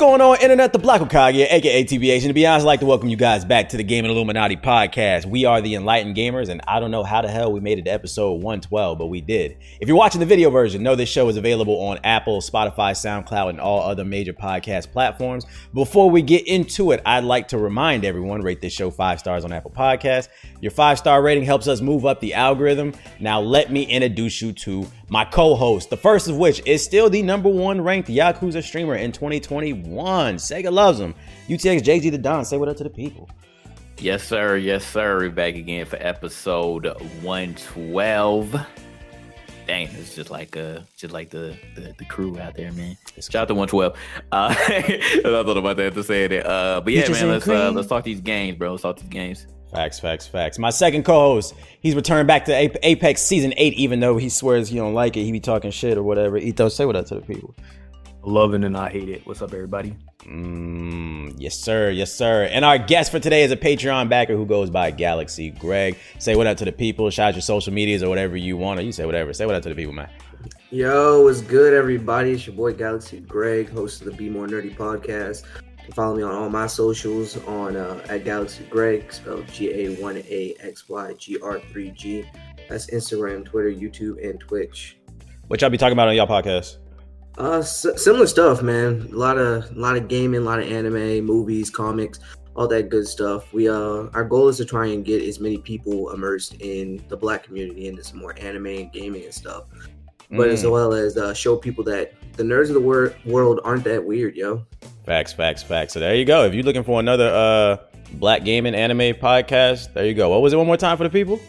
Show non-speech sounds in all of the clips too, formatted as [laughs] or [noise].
going on, Internet? The Black Hokage, aka TBH. And to be honest, I'd like to welcome you guys back to the Gaming Illuminati podcast. We are the Enlightened Gamers, and I don't know how the hell we made it to episode 112, but we did. If you're watching the video version, know this show is available on Apple, Spotify, SoundCloud, and all other major podcast platforms. Before we get into it, I'd like to remind everyone rate this show five stars on Apple Podcasts. Your five star rating helps us move up the algorithm. Now, let me introduce you to my co host, the first of which is still the number one ranked Yakuza streamer in 2021. Sega loves him. UTX JG the Don, say what up to the people. Yes, sir. Yes, sir. We're back again for episode 112. Dang, it's just like uh just like the the, the crew out there, man. Shout out to 112. Uh [laughs] I thought about that to say it. Uh but yeah, man, let's uh, let's talk these games, bro. Let's talk these games. Facts, facts, facts. My second co-host, he's returned back to Apex Season 8, even though he swears he don't like it. He be talking shit or whatever. Ethos, say what up to the people. Loving and I hate it. What's up, everybody? Mm, yes, sir. Yes, sir. And our guest for today is a Patreon backer who goes by Galaxy Greg. Say what up to the people. Shout out your social medias or whatever you want, or you say whatever. Say what up to the people, man. Yo, what's good, everybody? It's your boy Galaxy Greg, host of the Be More Nerdy podcast. Follow me on all my socials on uh, at Galaxy Greg, spelled G A one A X Y G R three G. That's Instagram, Twitter, YouTube, and Twitch. What y'all be talking about on y'all podcast? Uh, s- similar stuff, man. A lot of, a lot of gaming, a lot of anime, movies, comics, all that good stuff. We uh, our goal is to try and get as many people immersed in the Black community into some more anime and gaming and stuff. but as Mm. well as uh, show people that the nerds of the wor- world aren't that weird, yo. Facts, facts, facts. So there you go. If you're looking for another uh black gaming anime podcast, there you go. What was it one more time for the people?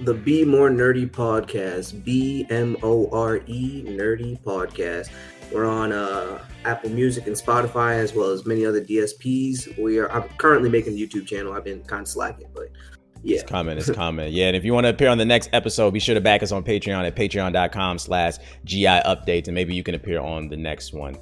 The Be More Nerdy podcast, B M O R E Nerdy podcast. We're on uh, Apple Music and Spotify as well as many other DSPs. We are. I'm currently making the YouTube channel. I've been kind of slacking, but yeah. It's coming. It's coming. Yeah. And if you want to appear on the next episode, be sure to back us on Patreon at patreon.com slash GI updates. And maybe you can appear on the next one.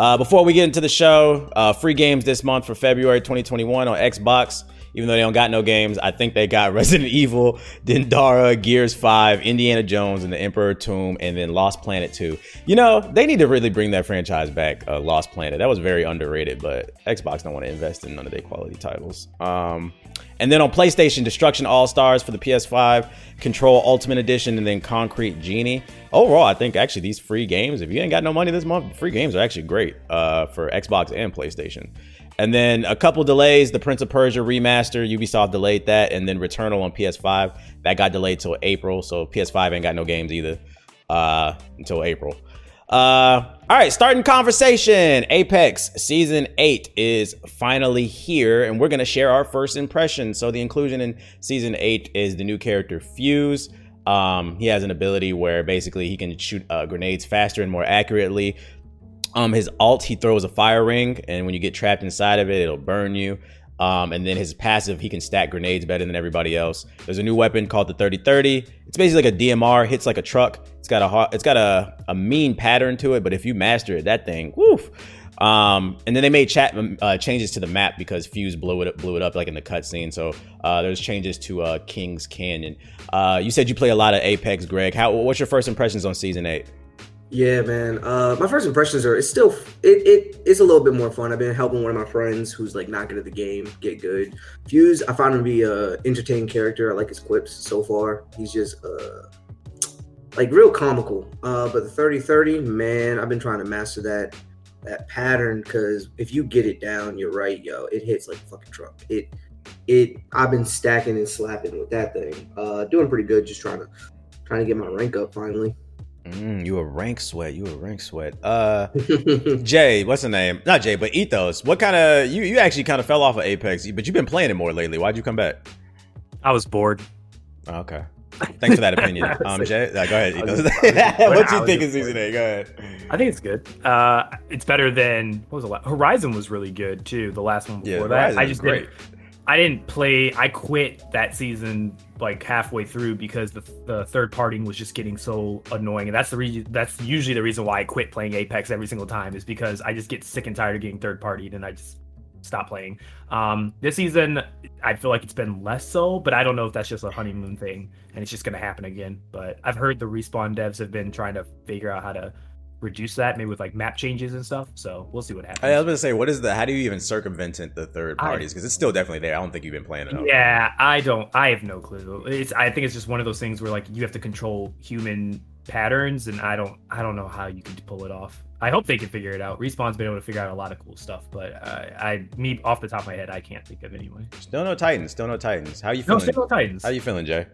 Uh, before we get into the show, uh, free games this month for February 2021 on Xbox. Even though they don't got no games, I think they got [laughs] Resident Evil, Dandara, Gears 5, Indiana Jones, and the Emperor Tomb, and then Lost Planet 2. You know, they need to really bring that franchise back, uh, Lost Planet. That was very underrated, but Xbox don't want to invest in none of their quality titles. Um, and then on PlayStation, Destruction All Stars for the PS5, Control Ultimate Edition, and then Concrete Genie. Overall, I think actually these free games, if you ain't got no money this month, free games are actually great uh, for Xbox and PlayStation. And then a couple delays, the Prince of Persia remaster, Ubisoft delayed that, and then Returnal on PS5, that got delayed till April, so PS5 ain't got no games either uh, until April. Uh, all right, starting conversation. Apex season eight is finally here, and we're gonna share our first impressions. So the inclusion in season eight is the new character Fuse. Um, he has an ability where basically he can shoot uh, grenades faster and more accurately. Um, his alt, he throws a fire ring, and when you get trapped inside of it, it'll burn you. Um, and then his passive, he can stack grenades better than everybody else. There's a new weapon called the 3030. It's basically like a DMR, hits like a truck. It's got a it's got a, a mean pattern to it, but if you master it, that thing, woof. Um, and then they made chat uh, changes to the map because Fuse blew it up, blew it up like in the cutscene. So uh, there's changes to uh, King's Canyon. Uh, you said you play a lot of Apex, Greg. How what's your first impressions on season eight? Yeah, man. Uh, my first impressions are it's still it, it it's a little bit more fun. I've been helping one of my friends who's like not good at the game get good. Fuse, I found him to be a entertaining character. I like his quips so far. He's just uh like real comical. Uh, but the thirty thirty, man, I've been trying to master that that pattern because if you get it down, you're right, yo. It hits like a fucking truck. It it I've been stacking and slapping with that thing. Uh, doing pretty good. Just trying to trying to get my rank up finally. Mm, you a rank sweat. You a rank sweat. Uh, [laughs] Jay, what's the name? Not Jay, but Ethos. What kind of you? You actually kind of fell off of Apex, but you've been playing it more lately. Why'd you come back? I was bored. Oh, okay. Thanks for that [laughs] opinion. Um, Jay, uh, go ahead. I Ethos. [laughs] just- what do you think of just season eight? Go ahead. I think it's good. Uh, it's better than what was the last? Horizon was really good too. The last one Yeah, before that. I just great. didn't. I didn't play. I quit that season like halfway through because the the third partying was just getting so annoying, and that's the reason. That's usually the reason why I quit playing Apex every single time is because I just get sick and tired of getting third partied, and I just stop playing. Um, this season, I feel like it's been less so, but I don't know if that's just a honeymoon thing and it's just to happen again. But I've heard the respawn devs have been trying to figure out how to reduce that, maybe with like map changes and stuff. So we'll see what happens. I was going to say, what is the? How do you even circumvent the third parties? Because it's still definitely there. I don't think you've been playing it. Yeah, I don't. I have no clue. It's. I think it's just one of those things where like you have to control human patterns, and I don't. I don't know how you can pull it off. I hope they can figure it out. Respawn's been able to figure out a lot of cool stuff, but uh, I, me off the top of my head, I can't think of anyway. Still no Titans. Still no Titans. How you feeling? No, still no Titans. How you feeling, Jay?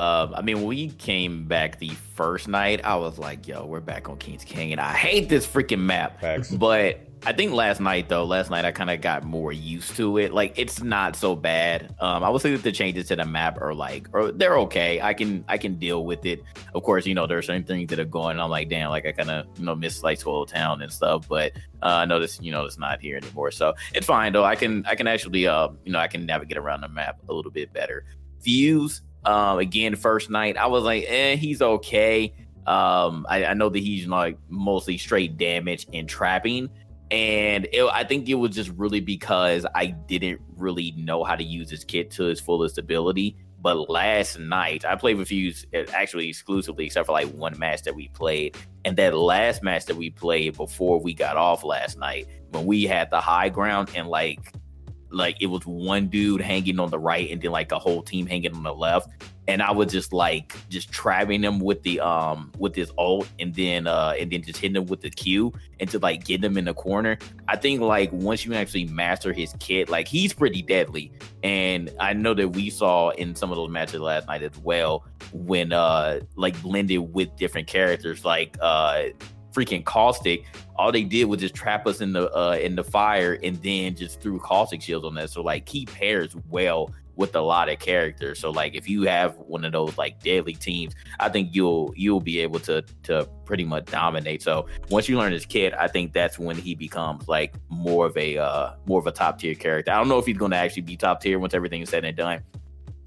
Um, I mean, when we came back the first night, I was like, "Yo, we're back on Kings King," and I hate this freaking map. Facts. [laughs] But I think last night, though, last night I kind of got more used to it. Like, it's not so bad. Um, I would say that the changes to the map are like, or they're okay. I can I can deal with it. Of course, you know there are certain things that are going. I'm like, damn, like I kind of you know miss like Skull Town and stuff. But uh, I notice you know it's not here anymore, so it's fine though. I can I can actually uh you know I can navigate around the map a little bit better. Fuse um, again, first night, I was like, eh, he's okay. Um, I, I know that he's like mostly straight damage and trapping. And it, I think it was just really because I didn't really know how to use his kit to his fullest ability. But last night, I played with Fuse eh, actually exclusively, except for like one match that we played. And that last match that we played before we got off last night, when we had the high ground and like like it was one dude hanging on the right and then like a whole team hanging on the left. And i was just like just trapping them with the um with his ult and then uh and then just hitting them with the q and to like get them in the corner. I think like once you actually master his kit like he's pretty deadly. And i know that we saw in some of those matches last night as well when uh like blended with different characters like uh freaking caustic all they did was just trap us in the uh in the fire and then just threw caustic shields on that so like he pairs well with a lot of characters so like if you have one of those like deadly teams i think you'll you'll be able to to pretty much dominate so once you learn his kit i think that's when he becomes like more of a uh more of a top tier character i don't know if he's going to actually be top tier once everything is said and done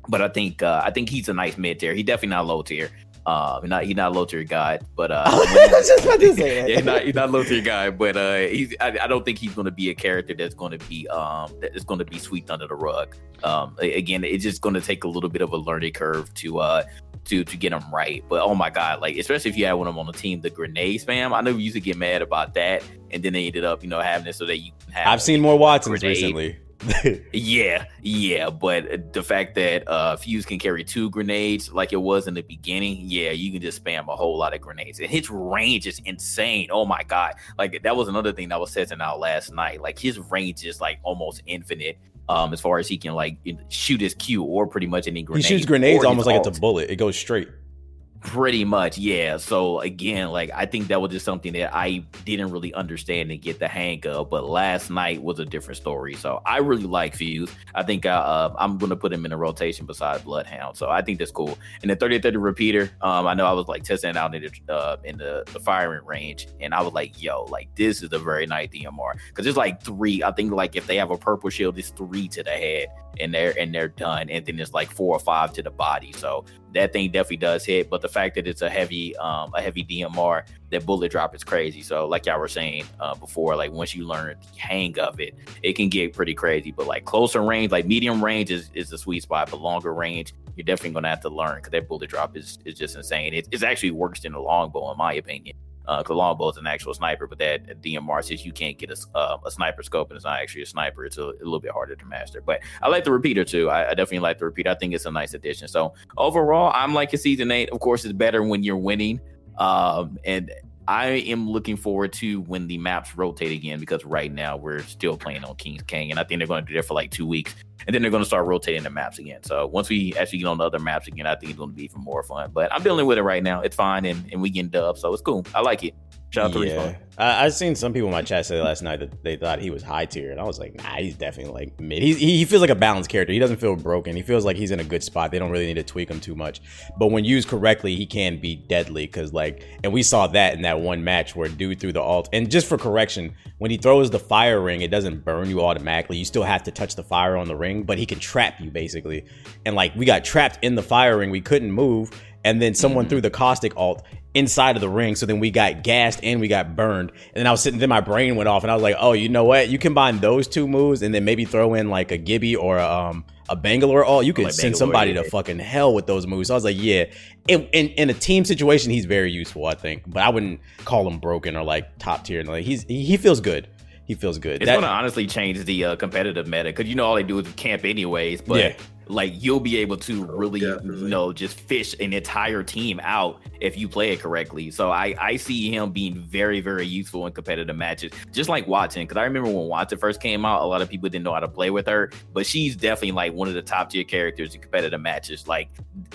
but I think uh, I think he's a nice mid tier. He definitely not low tier. Uh, he's not he's not low tier guy, but uh, [laughs] just about to say that. [laughs] yeah, he's not he's not low tier guy, but uh, he's I, I don't think he's going to be a character that's going to be um that is going to be swept under the rug. Um, again, it's just going to take a little bit of a learning curve to uh to to get him right. But oh my god, like especially if you had one of them on the team, the grenade spam. I know you used to get mad about that, and then they ended up you know having it so that you have. I've seen more Wattsons grenade. recently. [laughs] yeah, yeah, but the fact that uh Fuse can carry two grenades like it was in the beginning, yeah, you can just spam a whole lot of grenades. And his range is insane. Oh my god. Like that was another thing that was testing out last night. Like his range is like almost infinite. Um, as far as he can like shoot his Q or pretty much any grenade. He shoots grenades almost like it's a bullet. It goes straight. Pretty much, yeah. So again, like I think that was just something that I didn't really understand and get the hang of. But last night was a different story. So I really like Fuse. I think uh, uh, I'm gonna put him in a rotation beside Bloodhound. So I think that's cool. And the 30 30 repeater, um, I know I was like testing out in the uh, in the, the firing range, and I was like, yo, like this is a very nice DMR because it's like three. I think like if they have a purple shield, it's three to the head, and they're and they're done, and then it's like four or five to the body. So that thing definitely does hit. But the fact that it's a heavy, um, a heavy DMR, that bullet drop is crazy. So like y'all were saying uh, before, like once you learn the hang of it, it can get pretty crazy. But like closer range, like medium range is is the sweet spot. But longer range, you're definitely gonna have to learn because that bullet drop is is just insane. It, it's actually worse than the longbow in my opinion because uh, longbow is an actual sniper, but that DMR says you can't get a, uh, a sniper scope and it's not actually a sniper. It's a, a, little bit harder to master. But I like the repeater too. I, I, definitely like the repeater. I think it's a nice addition. So overall, I'm liking season eight. Of course, it's better when you're winning. Um, and I am looking forward to when the maps rotate again because right now we're still playing on King's King, and I think they're going to do that for like two weeks, and then they're going to start rotating the maps again. So once we actually get on the other maps again, I think it's going to be even more fun. But I'm dealing with it right now. It's fine, and, and we getting dubs, so it's cool. I like it. Shout out to yeah. I, I've seen some people in my chat say last night that they thought he was high tier, and I was like, nah, he's definitely like mid. He, he feels like a balanced character. He doesn't feel broken. He feels like he's in a good spot. They don't really need to tweak him too much. But when used correctly, he can be deadly. Because like, and we saw that in that one match where dude threw the alt. And just for correction, when he throws the fire ring, it doesn't burn you automatically. You still have to touch the fire on the ring, but he can trap you basically. And like, we got trapped in the fire ring. We couldn't move and then someone mm-hmm. threw the caustic alt inside of the ring. So then we got gassed and we got burned. And then I was sitting, then my brain went off and I was like, oh, you know what? You combine those two moves and then maybe throw in like a Gibby or a, um, a Bangalore or all, you could like send Bangalore, somebody yeah. to fucking hell with those moves. So I was like, yeah, in, in, in a team situation, he's very useful, I think. But I wouldn't call him broken or like top tier. Like he's he, he feels good. He feels good. It's that, gonna honestly change the uh, competitive meta because you know all they do is camp anyways. But yeah like you'll be able to oh, really you know just fish an entire team out if you play it correctly. So i i see him being very very useful in competitive matches just like wattson because i remember when wattson first came out a lot of people didn't know how to play with her but she's definitely like one of the top tier characters in competitive matches. Like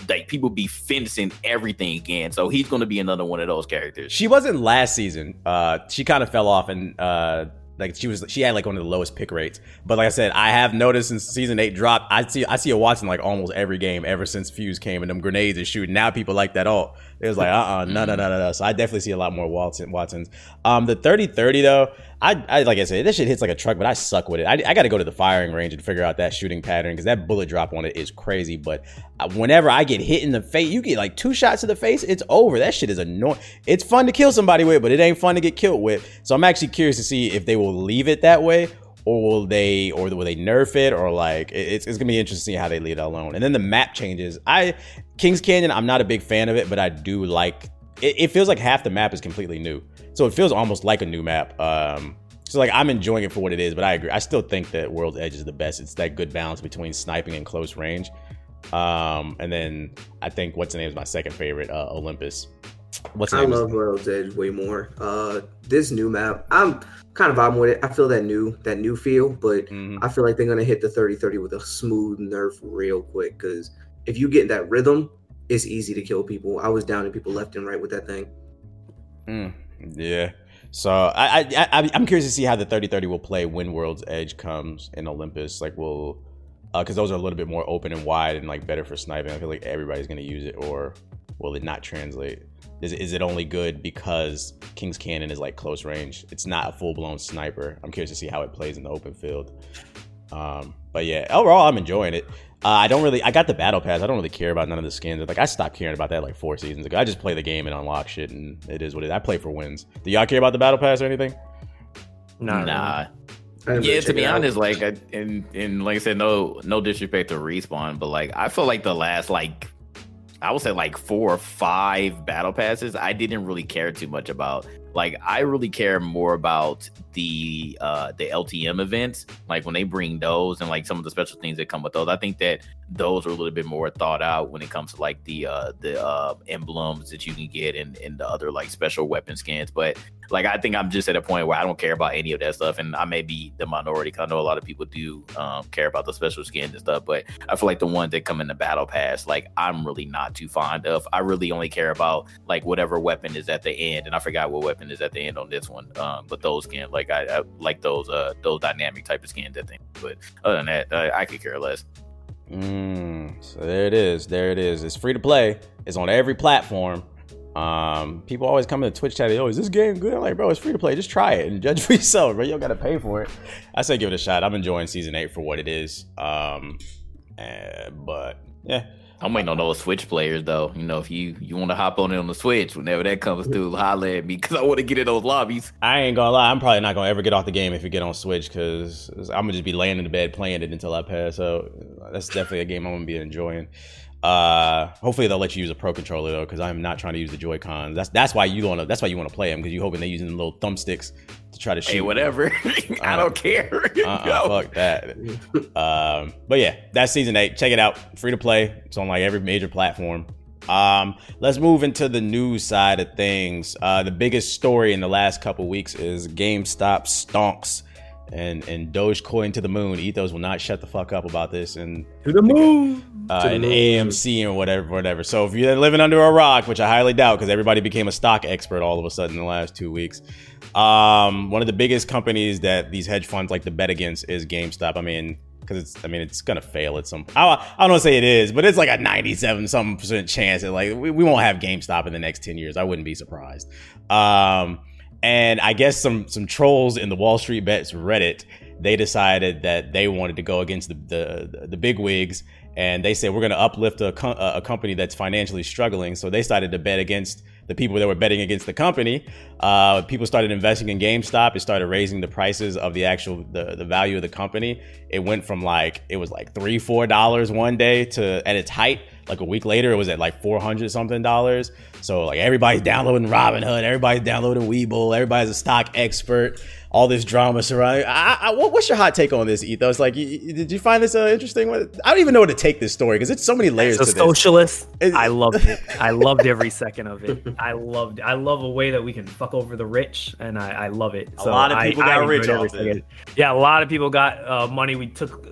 like people be fencing everything again. So he's going to be another one of those characters. She wasn't last season. Uh she kind of fell off and uh like she was, she had like one of the lowest pick rates. But like I said, I have noticed since season eight dropped, I see, I see a Wattson like almost every game ever since Fuse came and them grenades are shooting. Now people like that. Oh, it was like, uh, uh-uh, uh no, no, no, no, no. So I definitely see a lot more Wattson, Wattsons. Um, the 30-30 though, I, I like I said, this shit hits like a truck, but I suck with it. I, I got to go to the firing range and figure out that shooting pattern because that bullet drop on it is crazy. But uh, whenever I get hit in the face, you get like two shots to the face, it's over. That shit is annoying. It's fun to kill somebody with, but it ain't fun to get killed with. So I'm actually curious to see if they will leave it that way or will they or will they nerf it or like it's, it's gonna be interesting how they leave it alone and then the map changes i kings canyon i'm not a big fan of it but i do like it, it feels like half the map is completely new so it feels almost like a new map. Um, so like I'm enjoying it for what it is, but I agree. I still think that World's Edge is the best. It's that good balance between sniping and close range. Um, and then I think what's the name is my second favorite, uh, Olympus. What's I love World's Edge way more. Uh, this new map, I'm kind of vibing with it. I feel that new that new feel, but mm-hmm. I feel like they're gonna hit the 30-30 with a smooth nerf real quick. Because if you get that rhythm, it's easy to kill people. I was downing people left and right with that thing. Mm, yeah. So I, I, I am curious to see how the 3030 will play when World's Edge comes in Olympus. Like, will because uh, those are a little bit more open and wide and like better for sniping. I feel like everybody's gonna use it, or will it not translate? Is, is it only good because King's Canyon is like close range? It's not a full blown sniper. I'm curious to see how it plays in the open field. Um, but yeah, overall, I'm enjoying it. Uh, I don't really. I got the battle pass. I don't really care about none of the skins. Like I stopped caring about that like four seasons ago. I just play the game and unlock shit, and it is what it is. I play for wins. Do y'all care about the battle pass or anything? Nah, nah. Yeah, to be honest, like, I, and and like I said, no no disrespect to respawn, but like I feel like the last like I would say like four or five battle passes, I didn't really care too much about. Like I really care more about the uh the LTM events, like when they bring those and like some of the special things that come with those. I think that those are a little bit more thought out when it comes to like the uh the uh emblems that you can get and and the other like special weapon skins. But like I think I'm just at a point where I don't care about any of that stuff, and I may be the minority because I know a lot of people do um, care about the special skins and stuff. But I feel like the ones that come in the battle pass, like I'm really not too fond of. I really only care about like whatever weapon is at the end, and I forgot what weapon is at the end on this one. Um, but those skins, like I, I, like those uh those dynamic type of skins. I think, but other than that, uh, I could care less. Mm, so there it is. There it is. It's free to play. It's on every platform. Um, people always come to Twitch chat. Oh, is this game good? I'm like, bro, it's free to play. Just try it and judge [laughs] for yourself, bro. You don't gotta pay for it. I say give it a shot. I'm enjoying season eight for what it is. Um, and, but yeah, I'm waiting on those Switch players though. You know, if you you want to hop on it on the Switch whenever that comes through, holla at me because I want to get in those lobbies. I ain't gonna lie, I'm probably not gonna ever get off the game if you get on Switch because I'm gonna just be laying in the bed playing it until I pass. So that's definitely a game I'm gonna be enjoying. Uh, hopefully they'll let you use a pro controller though, because I'm not trying to use the Joy Cons. That's that's why you want to. That's why you want to play them because you're hoping they're using little thumbsticks to try to shoot. Hey, whatever. [laughs] I don't care. [laughs] uh-uh, fuck that. um, but yeah, that's season eight. Check it out. Free to play. It's on like every major platform. Um, let's move into the news side of things. Uh, the biggest story in the last couple weeks is GameStop stonks and and Dogecoin to the moon. Ethos will not shut the fuck up about this and to the moon, uh, to the and moon. AMC or whatever, whatever. So if you're living under a rock, which I highly doubt, because everybody became a stock expert all of a sudden in the last two weeks. Um, one of the biggest companies that these hedge funds like to bet against is GameStop. I mean, because it's, I mean, it's gonna fail at some. I, I don't want to say it is, but it's like a 97 some percent chance that like we, we won't have GameStop in the next 10 years. I wouldn't be surprised. Um, and I guess some some trolls in the Wall Street Bets Reddit they decided that they wanted to go against the the, the big wigs and they said we're going to uplift a, a company that's financially struggling. So they started to bet against the people that were betting against the company. Uh, people started investing in GameStop. It started raising the prices of the actual the, the value of the company. It went from like it was like three four dollars one day to at its height like a week later it was at like 400 something dollars so like everybody's downloading robinhood everybody's downloading webull everybody's a stock expert all this drama surrounding. I, I, what's your hot take on this, Ethos? Like, you, did you find this uh, interesting? I don't even know what to take this story because it's so many layers. As a socialist, I loved it. [laughs] I loved every second of it. I loved. It. I love a way that we can fuck over the rich, and I, I love it. So a lot of people I, got rich off it. Yeah, a lot of people got uh, money. We took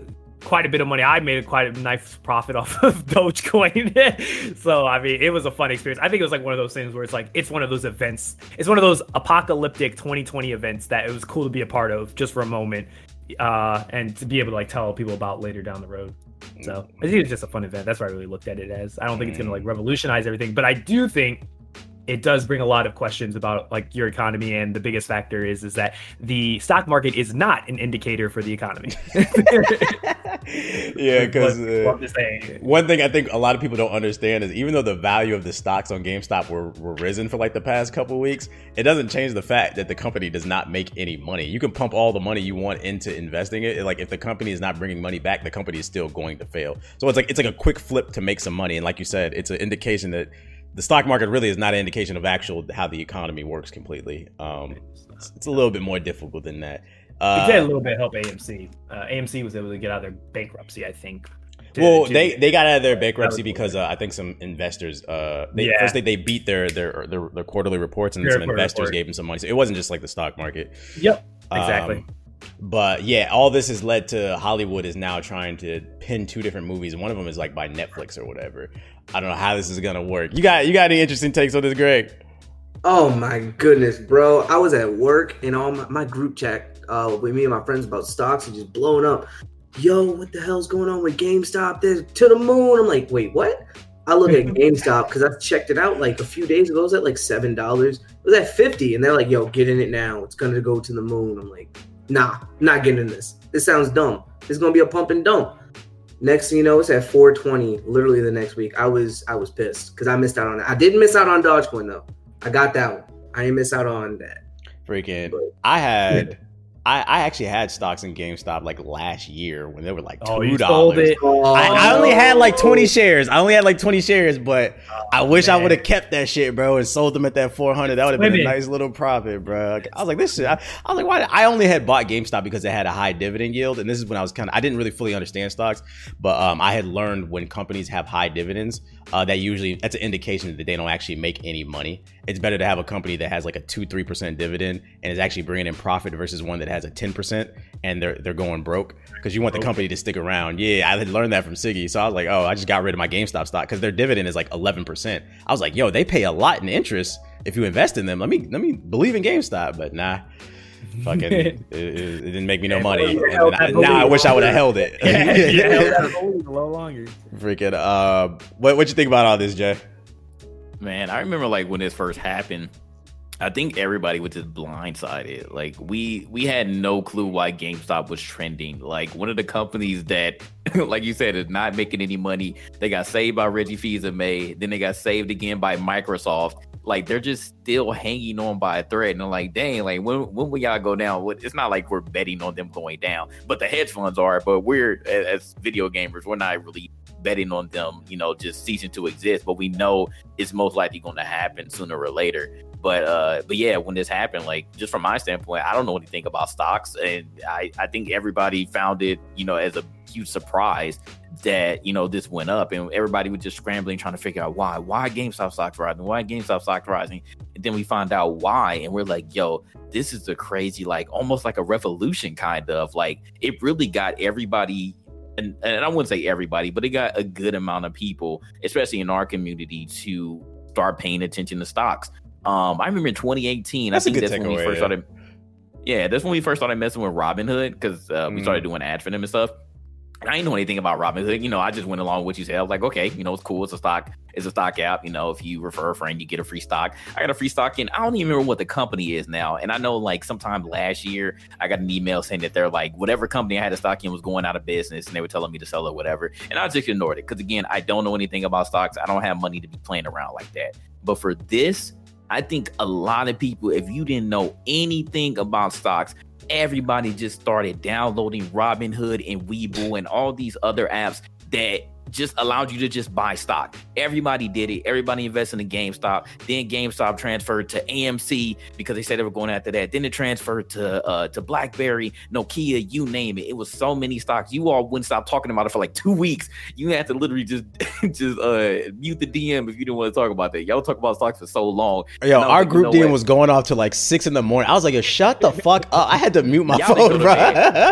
quite a bit of money. I made quite a nice profit off [laughs] of Dogecoin. [laughs] so I mean, it was a fun experience. I think it was like one of those things where it's like it's one of those events. It's one of those apocalyptic 2020 events that it was cool to be a part of just for a moment, uh, and to be able to like tell people about later down the road. So I think it's just a fun event. That's what I really looked at it as. I don't think it's gonna like revolutionize everything, but I do think it does bring a lot of questions about like your economy and the biggest factor is is that the stock market is not an indicator for the economy. [laughs] Yeah because uh, one thing i think a lot of people don't understand is even though the value of the stocks on gamestop were, were risen for like the past couple weeks it doesn't change the fact that the company does not make any money. You can pump all the money you want into investing it. Like if the company is not bringing money back the company is still going to fail. So it's like it's like a quick flip to make some money. And like you said it's an indication that the stock market really is not an indication of actual how the economy works completely. Um, it's, it's, a little bit more difficult than that. Uh, it did a little bit help AMC. Uh, AMC was able to get out of their bankruptcy, I think. To, well, to, they, they got out of their bankruptcy because uh, I think some investors uh, they, yeah. first they, they beat their, their their their quarterly reports and their some investors report. gave them some money. So it wasn't just like the stock market. Yep, exactly. Um, but yeah, all this has led to Hollywood is now trying to pin two different movies. One of them is like by Netflix or whatever. I don't know how this is gonna work. You got you got any interesting takes on this, Greg? Oh my goodness, bro! I was at work and all my, my group chat uh, with me and my friends about stocks and just blowing up. Yo, what the hell's going on with GameStop? They're to the moon. I'm like, wait, what? I look at [laughs] GameStop because I checked it out like a few days ago. It was at like seven dollars. It was at fifty, and they're like, "Yo, get in it now. It's gonna go to the moon." I'm like, nah, not getting in this. This sounds dumb. It's gonna be a pump and dump. Next thing you know, it's at 420. Literally the next week, I was I was pissed because I missed out on it. I didn't miss out on dodge Dogecoin though. I got that one. I didn't miss out on that. Freaking, but, I had I, I actually had stocks in GameStop like last year when they were like oh, two dollars. Oh, I, I, only had like twenty shares. I only had like twenty shares, but oh, I wish man. I would have kept that shit, bro, and sold them at that four hundred. That would have been a nice little profit, bro. I was like, this shit. I, I, was like, why? I only had bought GameStop because it had a high dividend yield, and this is when I was kind of I didn't really fully understand stocks, but um, I had learned when companies have high dividends, uh, that usually that's an indication that they don't actually make any money. It's better to have a company that has like a two three percent dividend and is actually bringing in profit versus one that has a ten percent and they're they're going broke because you want the company to stick around. Yeah, I learned that from Siggy, so I was like, oh, I just got rid of my GameStop stock because their dividend is like eleven percent. I was like, yo, they pay a lot in interest if you invest in them. Let me let me believe in GameStop, but nah. Fucking, it, [laughs] it, it, didn't make me no money. I, now I wish I would have held it. [laughs] yeah, yeah, [laughs] a little longer. Freaking, uh, what what you think about all this, Jay? Man, I remember like when this first happened. I think everybody was just blindsided. Like we we had no clue why GameStop was trending. Like one of the companies that, like you said, is not making any money. They got saved by Reggie Fils-Aimé. Then they got saved again by Microsoft like they're just still hanging on by a thread. And I'm like, dang, like when when will y'all go down? It's not like we're betting on them going down, but the hedge funds are. But we're as video gamers, we're not really betting on them, you know, just ceasing to exist. But we know it's most likely going to happen sooner or later. But uh, but yeah, when this happened, like just from my standpoint, I don't know anything about stocks, and I I think everybody found it, you know, as a huge surprise that you know this went up, and everybody was just scrambling trying to figure out why, why GameStop stocks rising, why GameStop stocks rising, and then we find out why, and we're like, yo, this is a crazy, like almost like a revolution, kind of like it really got everybody and, and I wouldn't say everybody, but it got a good amount of people, especially in our community, to start paying attention to stocks. Um, I remember in 2018, that's I think that's when we first started. Yeah, that's when we first started messing with Robinhood because uh, we started mm. doing ads for them and stuff. And I didn't know anything about Robinhood. You know, I just went along with what you said. I was like, okay, you know, it's cool. It's a stock. It's a stock app. You know, if you refer a friend, you get a free stock. I got a free stock in. I don't even remember what the company is now. And I know, like, sometime last year, I got an email saying that they're like, whatever company I had a stock in was going out of business, and they were telling me to sell it, whatever. And I just ignored it because, again, I don't know anything about stocks. I don't have money to be playing around like that. But for this, I think a lot of people, if you didn't know anything about stocks, everybody just started downloading Robinhood and Webull and all these other apps that just allowed you to just buy stock. Everybody did it. Everybody invested in GameStop. Then GameStop transferred to AMC because they said they were going after that. Then it transferred to uh, to BlackBerry, Nokia, you name it. It was so many stocks. You all wouldn't stop talking about it for like two weeks. You had to literally just [laughs] just uh, mute the DM if you didn't want to talk about that. Y'all talk about stocks for so long. Yo, our like, group you know DM what? was going off to like six in the morning. I was like, Yo, shut the fuck up. I had to mute my y'all phone, bro.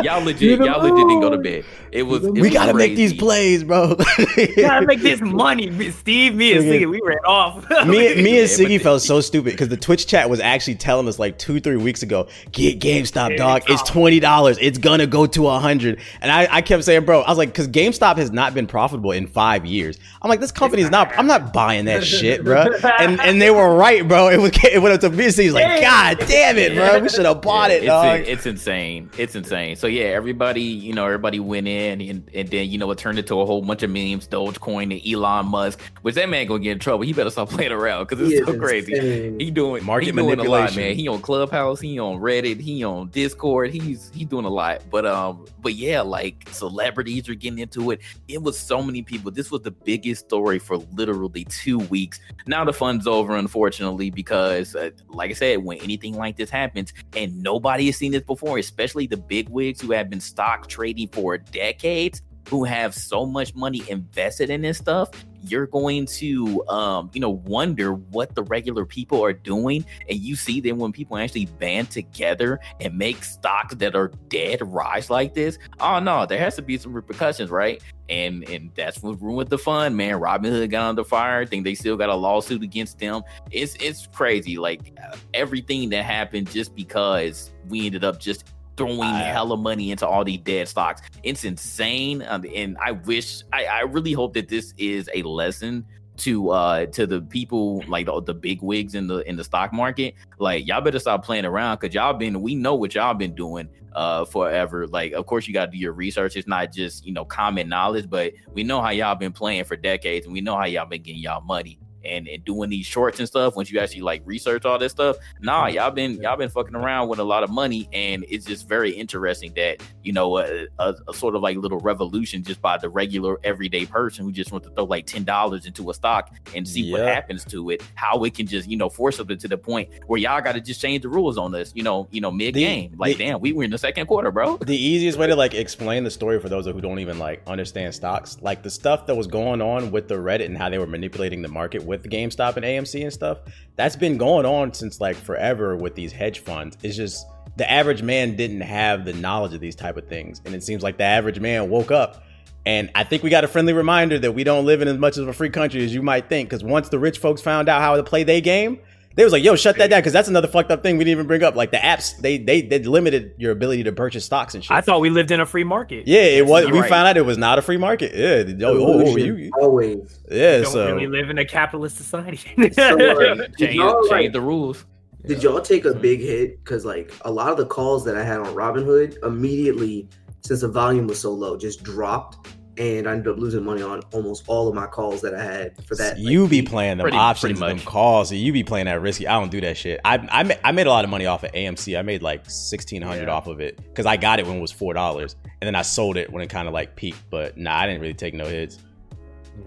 Y'all legit, y'all legit didn't go to bed. It was. It we was gotta crazy. make these plays, bro. [laughs] gotta make this money. Steve, me, and Siggy, we ran off. [laughs] me, me and Siggy felt so stupid because the Twitch chat was actually telling us like two, three weeks ago, get GameStop, dog. It's twenty dollars. It's gonna go to a hundred. And I, I kept saying, bro, I was like, because GameStop has not been profitable in five years. I'm like, this company is not. I'm not buying that [laughs] shit, bro. And and they were right, bro. It was it went up to business. He's like, God damn it, bro. We should have bought yeah, it, dog. It's, it's insane. It's insane. So yeah, everybody, you know, everybody went in, and, and then you know it turned into a whole bunch of memes, Dogecoin, and Elon Musk, which that man gonna get in trouble. He better stop [laughs] playing around because it's so crazy. Insane. He doing market he doing a lot, man. He on Clubhouse, he on Reddit, he on Discord. He's he's doing a lot. But um, but yeah, like celebrities are getting into it. It was so many people. This was the biggest story for literally two weeks. Now the fun's over, unfortunately, because uh, like I said, when anything like this happens and nobody has seen this before, especially the big wigs who have been stock trading for decades who have so much money invested in this stuff, you're going to um, you know, wonder what the regular people are doing. And you see then when people actually band together and make stocks that are dead rise like this, oh no, there has to be some repercussions, right? And and that's what ruined the fun, man. Robinhood got under fire. I think they still got a lawsuit against them. It's it's crazy. Like everything that happened just because we ended up just throwing uh, hella money into all these dead stocks. It's insane. Um, and I wish, I, I really hope that this is a lesson to uh to the people like the, the big wigs in the in the stock market like y'all better stop playing around because y'all been we know what y'all been doing uh forever like of course you got to do your research it's not just you know common knowledge but we know how y'all been playing for decades and we know how y'all been getting y'all money and, and doing these shorts and stuff, once you actually like research all this stuff, nah, y'all been y'all been fucking around with a lot of money, and it's just very interesting that you know a, a, a sort of like little revolution just by the regular everyday person who just wants to throw like ten dollars into a stock and see what happens to it, how it can just you know force up to the point where y'all got to just change the rules on this, you know, you know, mid game. Like, the, damn, we were in the second quarter, bro. The easiest way to like explain the story for those who don't even like understand stocks, like the stuff that was going on with the Reddit and how they were manipulating the market with with the GameStop and AMC and stuff, that's been going on since like forever with these hedge funds. It's just the average man didn't have the knowledge of these type of things, and it seems like the average man woke up. And I think we got a friendly reminder that we don't live in as much of a free country as you might think. Because once the rich folks found out how to play their game, they was like, "Yo, shut that down," because that's another fucked up thing we didn't even bring up. Like the apps, they they they limited your ability to purchase stocks and shit. I thought we lived in a free market. Yeah, it was. We right. found out it was not a free market. Yeah, oh, oh, you, always. Yeah, we so really live in a capitalist society. [laughs] so, uh, change, change the rules. Did y'all take a big hit? Because like a lot of the calls that I had on Robinhood immediately, since the volume was so low, just dropped and I ended up losing money on almost all of my calls that I had for that. You like, be playing them pretty, options, pretty them calls. You be playing that risky. I don't do that shit. I I, I made a lot of money off of AMC. I made like sixteen hundred yeah. off of it because I got it when it was four dollars, and then I sold it when it kind of like peaked. But nah, I didn't really take no hits.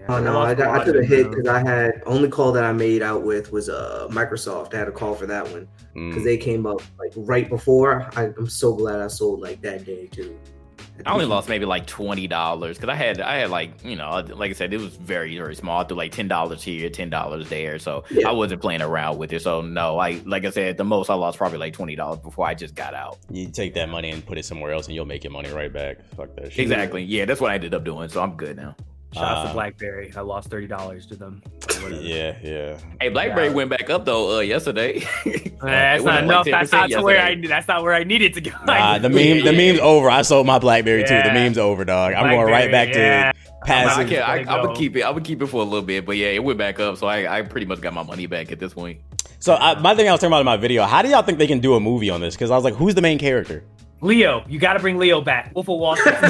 Yeah, oh no, I, got, I took a hit because I had only call that I made out with was uh Microsoft. I had a call for that one because mm. they came up like right before. I, I'm so glad I sold like that day too. I only lost maybe like twenty dollars because I had I had like you know like I said it was very very small. I threw like ten dollars here, ten dollars there, so yeah. I wasn't playing around with it. So no, I like I said the most I lost probably like twenty dollars before I just got out. You take that money and put it somewhere else, and you'll make your money right back. Fuck that shit. Exactly. Yeah, that's what I ended up doing. So I'm good now. Shout out to uh, BlackBerry. I lost thirty dollars to them. [laughs] Yeah, yeah. Hey, BlackBerry yeah. went back up though uh, yesterday. [laughs] that's not enough. Like that's not where I. That's not where I needed to go. Nah, [laughs] the meme. The meme's over. I sold my BlackBerry yeah. too. The meme's over, dog. I'm going right back to passive. I, I, I, would keep it. I would keep it for a little bit, but yeah, it went back up. So I, I pretty much got my money back at this point. So I, my thing I was talking about in my video. How do y'all think they can do a movie on this? Because I was like, who's the main character? Leo, you got to bring Leo back. Wolf of Wall Street. [laughs]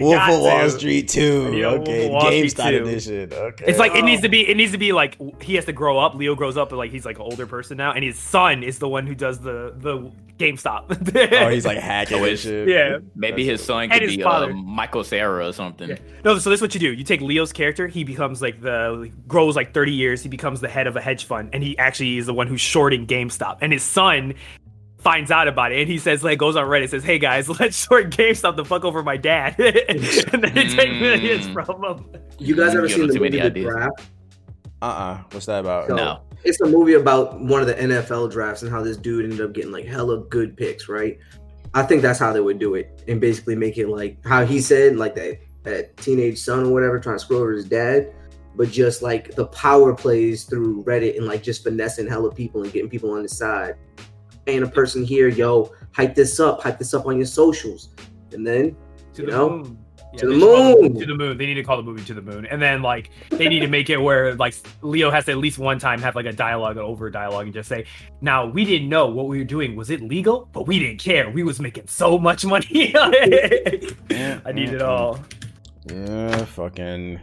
Wolf of Wall Street too. Yeah, okay, GameStop edition. Okay. It's like it needs to be. It needs to be like he has to grow up. Leo grows up, but like he's like an older person now, and his son is the one who does the the GameStop. oh, he's [laughs] like hacking Oh, and it's- shit. yeah. Maybe his son And could his be father. um, Michael Cera or something. No, so this is what you do. You take Leo's character. He becomes like the grows like thirty years. He becomes the head of a hedge fund, and he actually is the one who's shorting GameStop. And his son finds out about it, and he says like goes on Reddit says, "Hey guys, [laughs] let's short GameStop the fuck over my dad," [laughs] and then they take millions from him. You guys ever You seen the movie The. Draft? Uh uh What's that about? So, No. It's a movie about one of the NFL drafts and how this dude ended up getting like hella good picks, right? I think that's how they would do it and basically make it like how he said, like that that teenage son or whatever trying to screw over his dad, but just like the power plays through Reddit and like just finessing hella people and getting people on his side. And a person here, yo, hype this up, hype this up on your socials, and then to You the know? moon. Yeah, To the should call moon. To the moon. They need to call the movie to the moon, and then like they need to make it where like Leo has to at least one time have like a dialogue, an over dialogue, and just say, "Now we didn't know what we were doing was it legal, but we didn't care. We was making so much money. [laughs] I need it all." Yeah, fucking.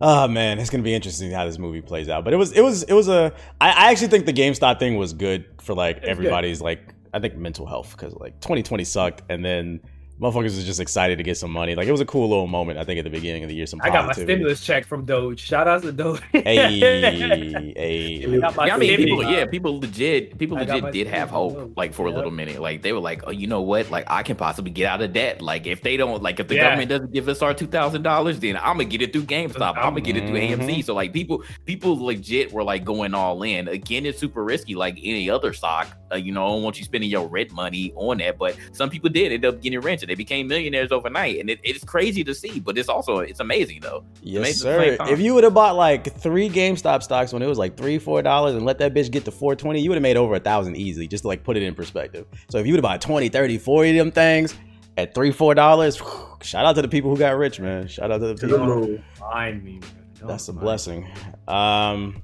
Oh man, it's gonna be interesting how this movie plays out. But it was, it was, it was a. I, I actually think the GameStop thing was good for like good. everybody's like. I think mental health because like 2020 sucked, and then motherfuckers was just excited to get some money. Like it was a cool little moment. I think at the beginning of the year, some I got my stimulus check from Doge. Shout out to Doge. Hey, [laughs] hey. I Yeah, I mean, people, yeah, people legit, people legit did have hope, like for a little minute. Like they were like, oh, you know what? Like I can possibly get out of debt. Like if they don't, like if the Yeah. government doesn't give us our two thousand dollars, then I'm gonna get it through GameStop. I'm gonna get it through Mhm. AMC. So like people, people legit were like going all in. Again, it's super risky, like any other stock. Uh, you know, I don't want you spending your rent money on that, but some people did end up getting rich and they became millionaires overnight, and it, it's crazy to see. But it's also it's amazing though. Yes, Amazing at the same sir. If you would have bought like three GameStop stocks when it was like three, four dollars and let that bitch get to 420, you would have made over a thousand easily, just to like put it in perspective. So if you would have bought 20, 30, 40 of them things at three, four dollars, shout out to the people who got rich, man. Shout out to the to the people. moon. Mind me. man. Don't That's a mind. blessing. Um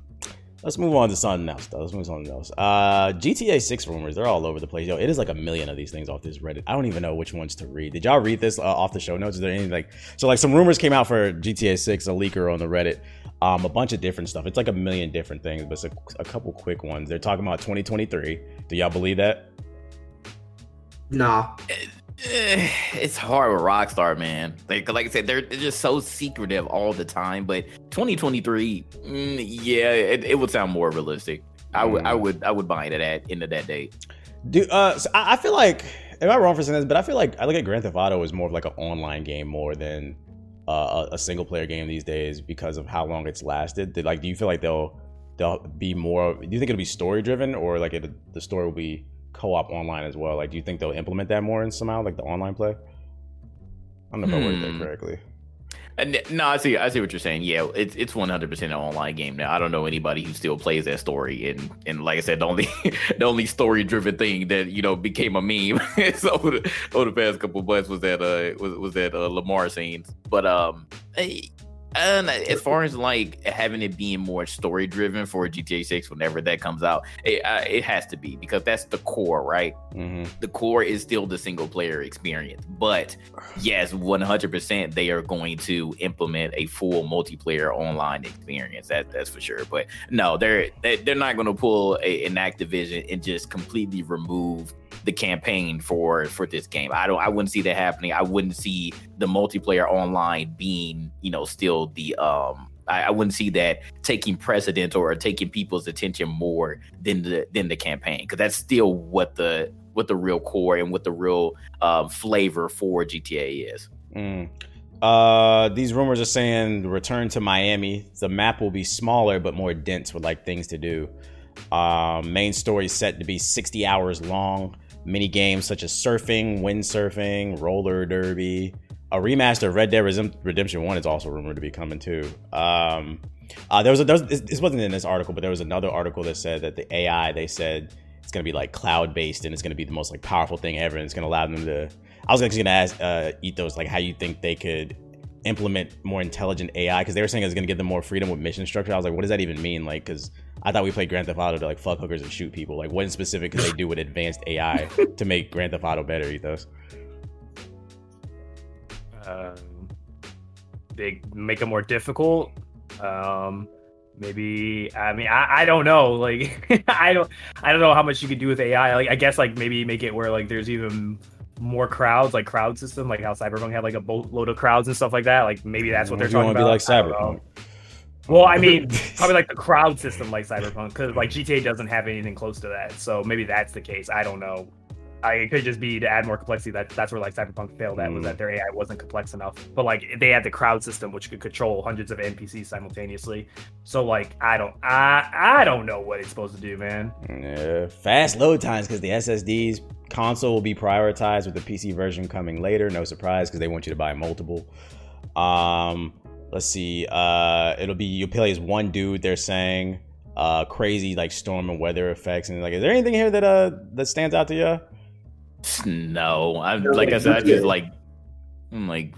let's move on to something else though. Let's move on to something else. Uh GTA 6 rumors, they're all over the place. Yo, it is like a million of these things off this Reddit. I don't even know which ones to read. Did y'all read this uh, off the show notes? Is there any like so like some rumors came out for GTA 6, a leaker on the Reddit. Um a bunch of different stuff. It's like a million different things, but it's a, a couple quick ones. They're talking about 2023. Do y'all believe that? Nah, Eh, [sighs] it's hard with Rockstar, man. Like, like I said, they're, they're just so secretive all the time. But 2023, mm, yeah, it, it would sound more realistic. I would, I Mm. would, I would buy into that into that date. Do uh, so I, I feel like am I wrong for saying this? But I feel like I look at Grand Theft Auto as more of like an online game more than uh, a, a single player game these days because of how long it's lasted. Did, like, do you feel like they'll they'll be more? Do you think it'll be story driven or like it, the story will be co op online as well? Like, do you think they'll implement that more in somehow like the online play? I don't know if I worded Hmm. that correctly. And no, I see, I see what you're saying. Yeah, it's it's 100 percent an online game now. I don't know anybody who still plays that story. And and like I said, the only [laughs] the only story driven thing that you know became a meme [laughs] so over the, over the past couple of months was that uh was was that uh, Lamar scenes. But um, eh, and as far as like having it being more story driven for GTA 6 whenever that comes out, it uh, it has to be because that's the core, right? hmm the core is still the single player experience. But yes, 100% they are going to implement a full multiplayer online experience. That that's for sure. But no, they're they- they're not going to pull a, an Activision and just completely remove the campaign for for this game. I don't I wouldn't see that happening. I wouldn't see the multiplayer online being, you know, still the um I, I wouldn't see that taking precedence or taking people's attention more than the than the campaign because that's still what the what the real core and what the real um, flavor for GTA is. Mm. Uh, these rumors are saying return to Miami. The map will be smaller but more dense with like things to do. Um, main story set to be 60 hours long. Mini games such as surfing, windsurfing, roller derby. A remaster of Red Dead Redemption 1 is also rumored to be coming too. Um, uh, there was a, there was, this wasn't in this article, but there was another article that said that the AI they said it's going to be like cloud based and it's going to be the most like powerful thing ever and it's going to allow them to I was actually going to ask uh, Ethos like how you think they could implement more intelligent AI because they were saying it's going to give them more freedom with mission structure. I was like, what does that even mean? Like, because I thought we played Grand Theft Auto to like fuck hookers and shoot people. Like, what in specific could they do with advanced AI to make Grand Theft Auto better, Ethos? Um, they make it more difficult. Um, maybe I mean I, I don't know. [laughs] Like I don't I don't know how much you could do with AI. Like I guess like maybe make it where like there's even more crowds, like crowd system, like how Cyberpunk had like a boatload of crowds and stuff like that. Like maybe that's what they're talking about. Be like Cyberpunk. Well, I mean, [laughs] probably like the crowd system, like Cyberpunk, because like GTA doesn't have anything close to that. So maybe that's the case. I don't know. I, it could just be to add more complexity. That that's where like Cyberpunk failed at was that their AI wasn't complex enough. But like they had the crowd system, which could control hundreds of NPCs simultaneously. So like I don't I I don't know what it's supposed to do, man. Yeah, fast load times because the SSDs console will be prioritized with the PC version coming later. No surprise because they want you to buy multiple. Um, let's see. Uh, it'll be you play as one dude. They're saying uh crazy like storm and weather effects and like is there anything here that uh that stands out to you [laughs] no, I'm like I said, I just like, I'm like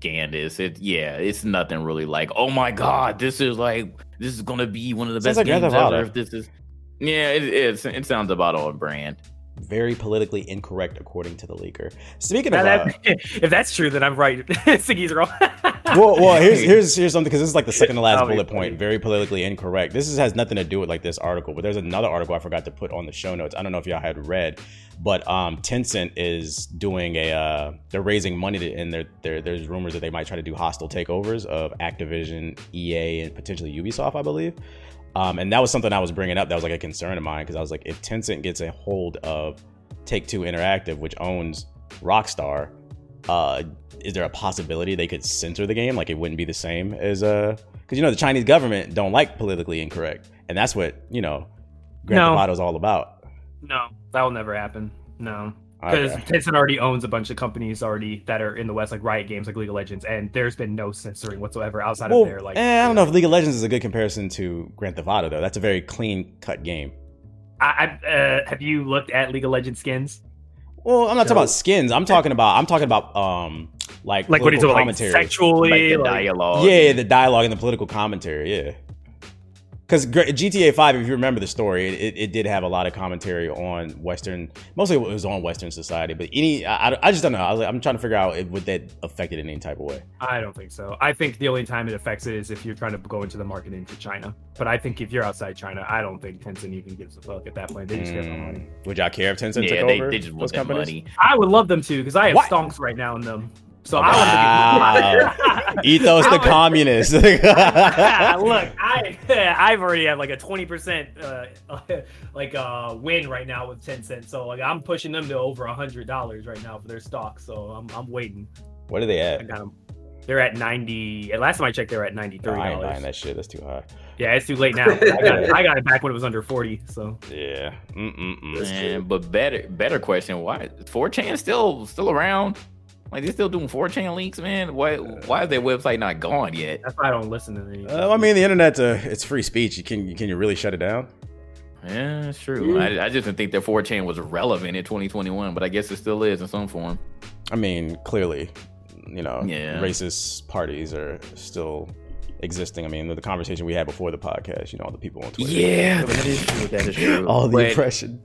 Gandis. It yeah, it's nothing really like. Oh my god, this is like this is gonna be one of the Sounds best like games ever. If this is, yeah, it, it it sounds about on brand very politically incorrect according to the leaker. Speaking of, that, uh, [laughs] if that's true, then I'm right. [laughs] Siggy's wrong. [laughs] well, well, here's here's here's something because this is like the second to last bullet point. Very politically incorrect. This is, has nothing to do with like this article, but there's another article I forgot to put on the show notes. I don't know if y'all had read, but um, Tencent is doing a uh, they're raising money to, and there there's rumors that they might try to do hostile takeovers of Activision, EA, and potentially Ubisoft, I believe. Um, and that was something I was bringing up. That was like a concern of mine because I was like, if Tencent gets a hold of Take Two Interactive, which owns Rockstar, uh, is there a possibility they could censor the game? Like it wouldn't be the same as uh, because you know the Chinese government don't like politically incorrect, and that's what you know Grand no. Theft Auto is all about. No, that will never happen. No because okay. Tencent already owns a bunch of companies already that are in the West, like Riot Games, like League of Legends, and there's been no censoring whatsoever outside well, of their like. Eh, I don't know if League of Legends is a good comparison to Grand Theft Auto though. That's a very clean cut game. I, I uh, have you looked at League of Legends skins? Well, I'm not so, talking about skins. I'm talking about I'm talking about um like like what are you talking commentary. like sexually like the like, dialogue. Yeah, the dialogue and the political commentary. Yeah because GTA Five, if you remember the story, it, it, did have a lot of commentary on Western. Mostly, it was on Western society. But any, I, I just don't know. I am trying to figure out if, would that affect it in any type of way. I don't think so. I think the only time it affects it is if you're trying to go into the market into China. But I think if you're outside China, I don't think Tencent even gives a fuck at that point. They just mm. care about money. Would y'all care if Tencent yeah, took they, over they just those companies? Money. I would love them to because I have what? stonks right now in them. So wow. [laughs] I want to be Ethos the communist. [laughs] Look, I [laughs] I've already had like a twenty percent uh, like uh, win right now with Tencent. So like I'm pushing them to over a hundred dollars right now for their stock. So I'm I'm waiting. What are they at? I got them. They're at ninety. Last time I checked, they were at ninety three dollars. I ain't buying that shit. That's too high. Yeah, it's too late now. I got, it, I got it back when it was under forty. So yeah, Mm-mm-mm. Man, but better better question: Why 4chan still still around? Like they're still doing 4chan leaks, man. Why why is their website not gone yet? That's why I don't listen to them. Uh, I mean, the internet's a it's free speech. You can can you really shut it down? Yeah, it's true. I, I just didn't think that 4chan was relevant in 2021, but I guess it still is in some form. I mean, clearly, you know, yeah. racist parties are still existing. I mean, the, the, conversation we had before the podcast, you know, all the people on Twitter. Yeah, that is true. That is true. [laughs] all the but, oppression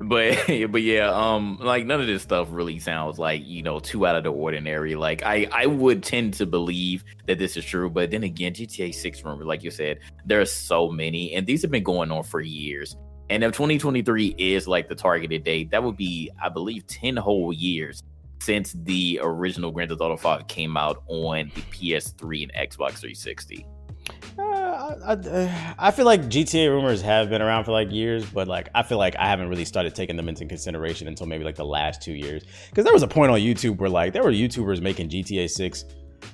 but [laughs] but yeah um like none of this stuff really sounds like you know too out of the ordinary. Like i i would tend to believe that this is true but then again gta 6 rumor like you said there are so many and these have been going on for years. And if 2023 is like the targeted date that would be i believe 10 whole years since the original grand theft auto 5 came out on the ps3 and xbox 360 I, I, feel like GTA rumors have been around for like years, but like I feel like I haven't really started taking them into consideration until maybe like the last two years. Because there was a point on YouTube where like there were YouTubers making GTA Six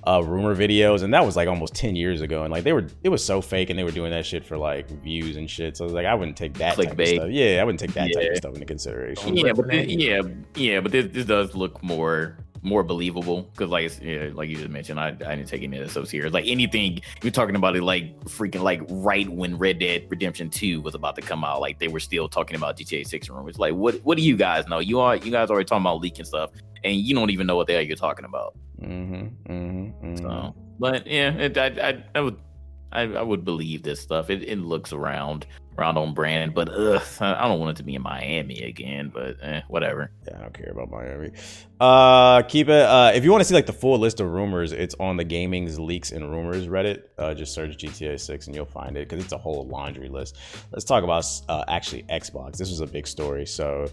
uh, rumor videos, and that was like almost ten years ago, and like they were it was so fake, and they were doing that shit for like views and shit. So I was like, I wouldn't take that type of stuff. Yeah, I wouldn't take that yeah. type of stuff into consideration. Yeah, but this, yeah, yeah, but this, this does look more more believable because like yeah, like you just mentioned I, I didn't take any of this so serious. Like anything you're talking about it like freaking like right when red dead redemption 2 was about to come out like they were still talking about gta 6 rumors. Like what what do you guys know? You are you guys already talking about leaking stuff and you don't even know what the hell you're talking about. Mm-hmm, mm-hmm, mm-hmm. so but yeah it, I, I, I would I, I would believe this stuff. It, it looks around around on brand, but ugh, I don't want it to be in Miami again. But eh, whatever. Yeah, I don't care about Miami. Uh, keep it. Uh, if you want to see like the full list of rumors, it's on the gaming's leaks and rumors Reddit. Uh, just search GTA 6 and you'll find it because it's a whole laundry list. Let's talk about uh, actually Xbox. This was a big story. So,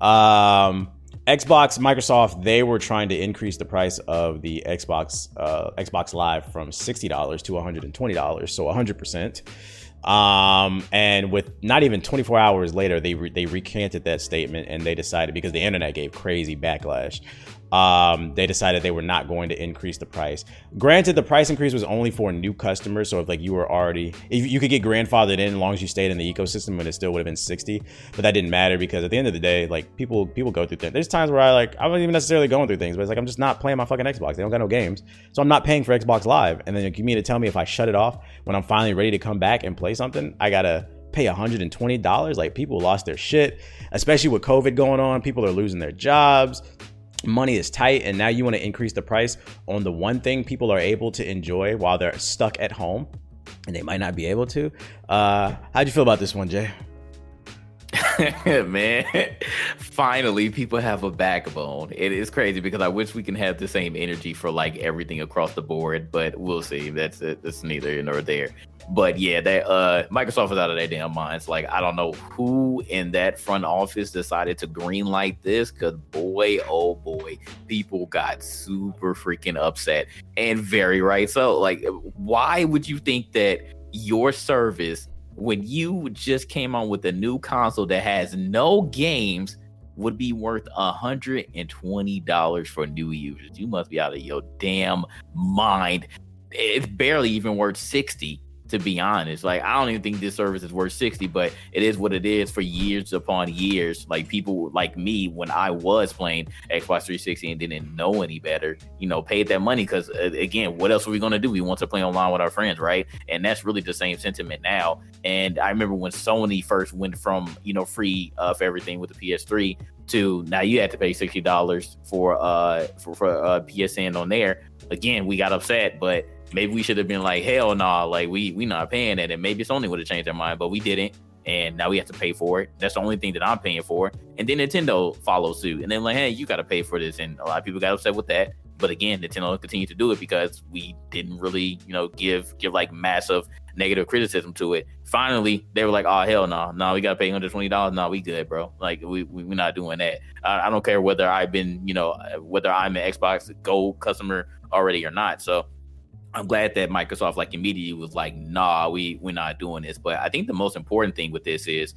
um, Xbox, Microsoft, they were trying to increase the price of the Xbox uh, Xbox Live from sixty dollars to one hundred and twenty dollars, so hundred percent. Um, and with not even 24 hours later, they re- they recanted that statement and they decided because the internet gave crazy backlash um, they decided they were not going to increase the price. Granted, the price increase was only for new customers. So if like you were already, if you could get grandfathered in as long as you stayed in the ecosystem, and it still would have been 60. But that didn't matter because at the end of the day, like people people go through things. There's times where I like I wasn't even necessarily going through things, but it's like I'm just not playing my fucking Xbox. They don't got no games, so I'm not paying for Xbox Live. And then you mean to tell me if I shut it off when I'm finally ready to come back and play something, I gotta pay $120 like people lost their shit especially with covid going on people are losing their jobs money is tight and now you want to increase the price on the one thing people are able to enjoy while they're stuck at home and they might not be able to uh how'd you feel about this one jay? [laughs] Man finally people have a backbone. It is crazy because i wish we can have the same energy for like everything across the board but we'll see. That's it. That's neither here nor there but yeah, that uh Microsoft is out of their damn minds. Like I don't know who in that front office decided to green light this because boy, oh boy, people got super freaking upset and very right. So like, why would you think that your service, when you just came on with a new console that has no games, would be worth $120 for new users? You must be out of your damn mind. It's barely even worth 60 to be honest. Like I don't even think this service is worth 60, but it is what it is for years upon years. Like people like me when I was playing Xbox 360 and didn't know any better, you know, paid that money because uh, again, what else are we going to do? We want to play online with our friends, right? And that's really the same sentiment now. And I remember when Sony first went from, you know, free uh, for everything with the PS3 to now you had to pay $60 for uh for, for uh, PSN on there. Again, we got upset, but maybe we should have been like, hell no, nah, like we we not paying that, and maybe Sony would have changed their mind, but we didn't, and now we have to pay for it. That's the only thing that I'm paying for. And then Nintendo follows suit, and then like, hey, you got to pay for this, and a lot of people got upset with that. But again, Nintendo continued to do it because we didn't really, you know, give give like massive negative criticism to it. Finally, they were like, "Oh hell no, no, we gotta pay hundred twenty dollars. No, we good, bro. Like we we are not doing that. I, I, don't care whether I've been, you know, whether I'm an Xbox Gold customer already or not. So I'm glad that Microsoft like immediately was like, nah, we we're not doing this. But I think the most important thing with this is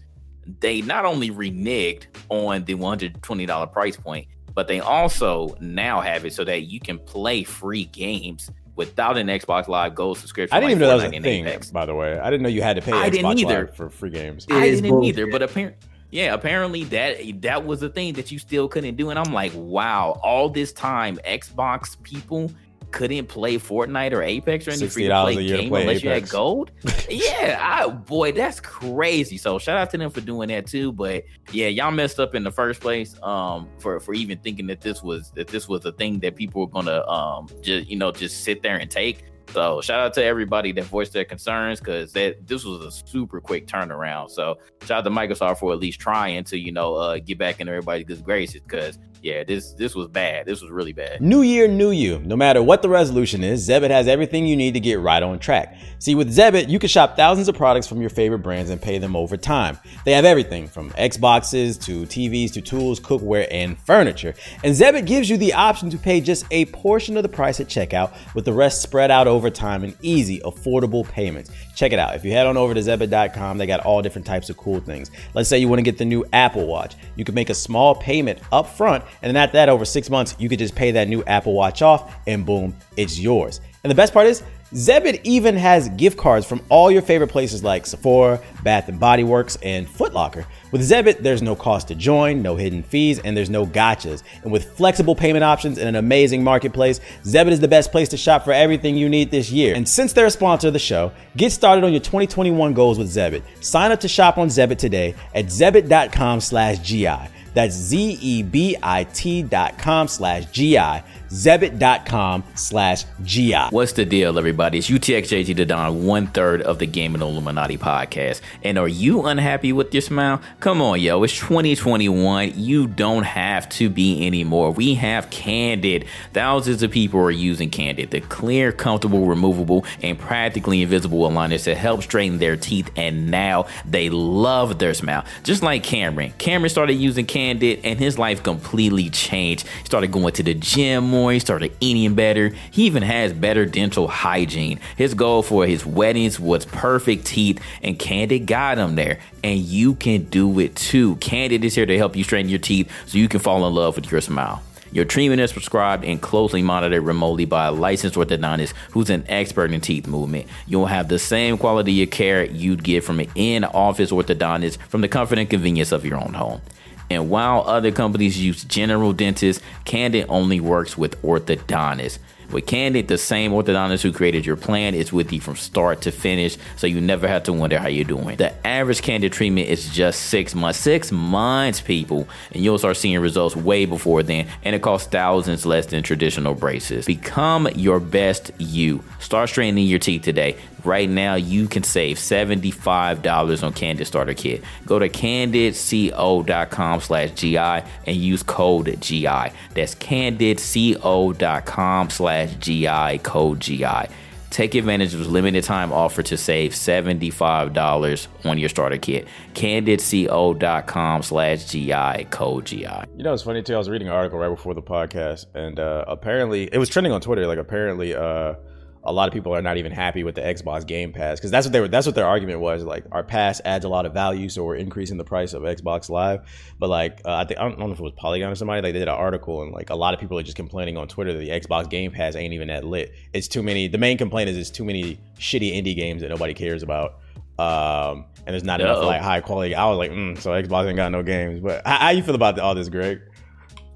they not only reneged on the $120 price point, but they also now have it so that you can play free games without an Xbox Live Gold subscription. I didn't like even know that was a thing, Apex. by the way. I didn't know you had to pay I Xbox didn't either. Live for free games. It I didn't bullshit. either, but apparently yeah, apparently that that was a thing that you still couldn't do. And I'm like, wow, all this time, Xbox people couldn't play Fortnite or Apex or anything free to play game play unless Apex. you had gold. [laughs] yeah, I, boy, that's crazy. So shout out to them for doing that too. But yeah, y'all messed up in the first place. Um, for for even thinking that this was that this was a thing that people were gonna um just you know just sit there and take. So shout out to everybody that voiced their concerns because that this was a super quick turnaround. So shout out to Microsoft for at least trying to you know uh, get back in everybody's good graces because yeah, this this was bad. This was really bad. New year, new you. No matter what the resolution is, Zebit has everything you need to get right on track. See, with Zebit, you can shop thousands of products from your favorite brands and pay them over time. They have everything from Xboxes to TVs to tools, cookware, and furniture. And Zebit gives you the option to pay just a portion of the price at checkout, with the rest spread out over time in easy, affordable payments. Check it out. If you head on over to Zebit.com, they got all different types of cool things. Let's say you want to get the new Apple Watch. You can make a small payment up front and then at that, over six months, you could just pay that new Apple Watch off and boom, it's yours. And the best part is, Zebit even has gift cards from all your favorite places like Sephora, Bath and Body Works, and Footlocker. With Zebit, there's no cost to join, no hidden fees, and there's no gotchas. And with flexible payment options and an amazing marketplace, Zebit is the best place to shop for everything you need this year. And since they're a sponsor of the show, get started on your 2021 goals with Zebit. Sign up to shop on Zebit today at zebit.com/gi. That's Z-E-B-I-T dot com slash G-I. Zebit.com slash GI. What's the deal, everybody? It's UTXJT the Don, one third of the Gaming Illuminati podcast. And are you unhappy with your smile? Come on, yo. It's 2021. You don't have to be anymore. We have Candid. Thousands of people are using Candid, the clear, comfortable, removable, and practically invisible aligners to help straighten their teeth. And now they love their smile. Just like Cameron. Cameron started using Candid and his life completely changed. He started going to the gym more. He started eating better. He even has better dental hygiene. His goal for his weddings was perfect teeth, and Candid got him there. And you can do it too. Candid is here to help you straighten your teeth so you can fall in love with your smile. Your treatment is prescribed and closely monitored remotely by a licensed orthodontist who's an expert in teeth movement. You'll have the same quality of care you'd get from an in office orthodontist from the comfort and convenience of your own home. And while other companies use general dentists, Candid only works with orthodontists. With Candid, the same orthodontist who created your plan is with you from start to finish, so you never have to wonder how you're doing. The average Candid treatment is just six months. Six months, people. And you'll start seeing results way before then, and it costs thousands less than traditional braces. Become your best you. Start straightening your teeth today. Right now, you can save $75 on Candid Starter Kit. Go to candidco.com slash GI and use code GI. That's candidco.com slash GI, code GI. Take advantage of this limited time offer to save $75 on your starter kit. CandidCO.com slash GI, code GI. You know, it's funny too. I was reading an article right before the podcast, and uh, apparently it was trending on Twitter. Like, apparently, uh, a lot of people are not even happy with the Xbox Game Pass because that's what they were. That's what their argument was. Like our pass adds a lot of value, so we're increasing the price of Xbox Live. But like uh, I think I don't, know if it was Polygon or somebody. Like they did an article and like a lot of people are just complaining on Twitter that the Xbox Game Pass ain't even that lit. It's too many. The main complaint is it's too many shitty indie games that nobody cares about. Um, and there's not Uh-oh. enough like high quality. I was like, mm, so Xbox ain't got no games. But how, how you feel about all this, Greg?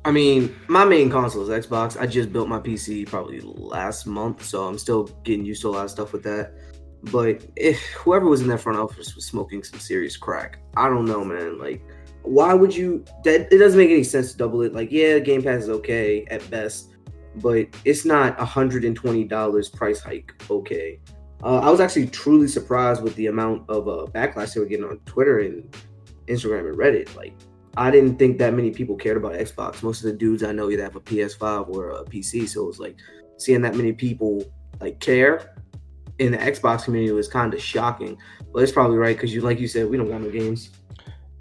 I mean, my main console is Xbox. I just built my PC probably last month, so I'm still getting used to a lot of stuff with that. But if whoever was in that front office was smoking some serious crack, I don't know, man. Like, why would you? That it doesn't make any sense to double it. Like, yeah, Game Pass is okay at best, but it's not a hundred and twenty dollars price hike. Okay, uh, I was actually truly surprised with the amount of uh, backlash they were getting on Twitter and Instagram and Reddit. Like, I didn't think that many people cared about Xbox. Most of the dudes I know either have a PS5 or a PC, so it was like seeing that many people like care in the Xbox community was kind of shocking. But it's probably right because you, like you said, we don't got no games.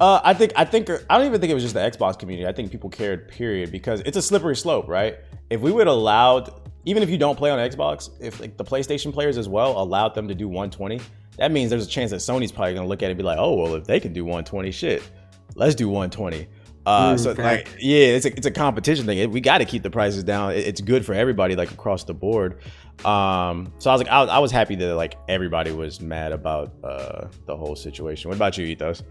Uh, I think I think I don't even think it was just the Xbox community. I think people cared, period, because it's a slippery slope, right? If we would allowed, even if you don't play on Xbox, if like the PlayStation players as well allowed them to do 120, that means there's a chance that Sony's probably gonna look at it and be like, oh well, if they can do 120, shit, let's do 120. Uh, mm, so like, yeah, it's a it's a competition thing. We got to keep the prices down. It's good for everybody, like across the board. Um, so I was like, I, I was happy that like everybody was mad about uh the whole situation. What about you, Ethos?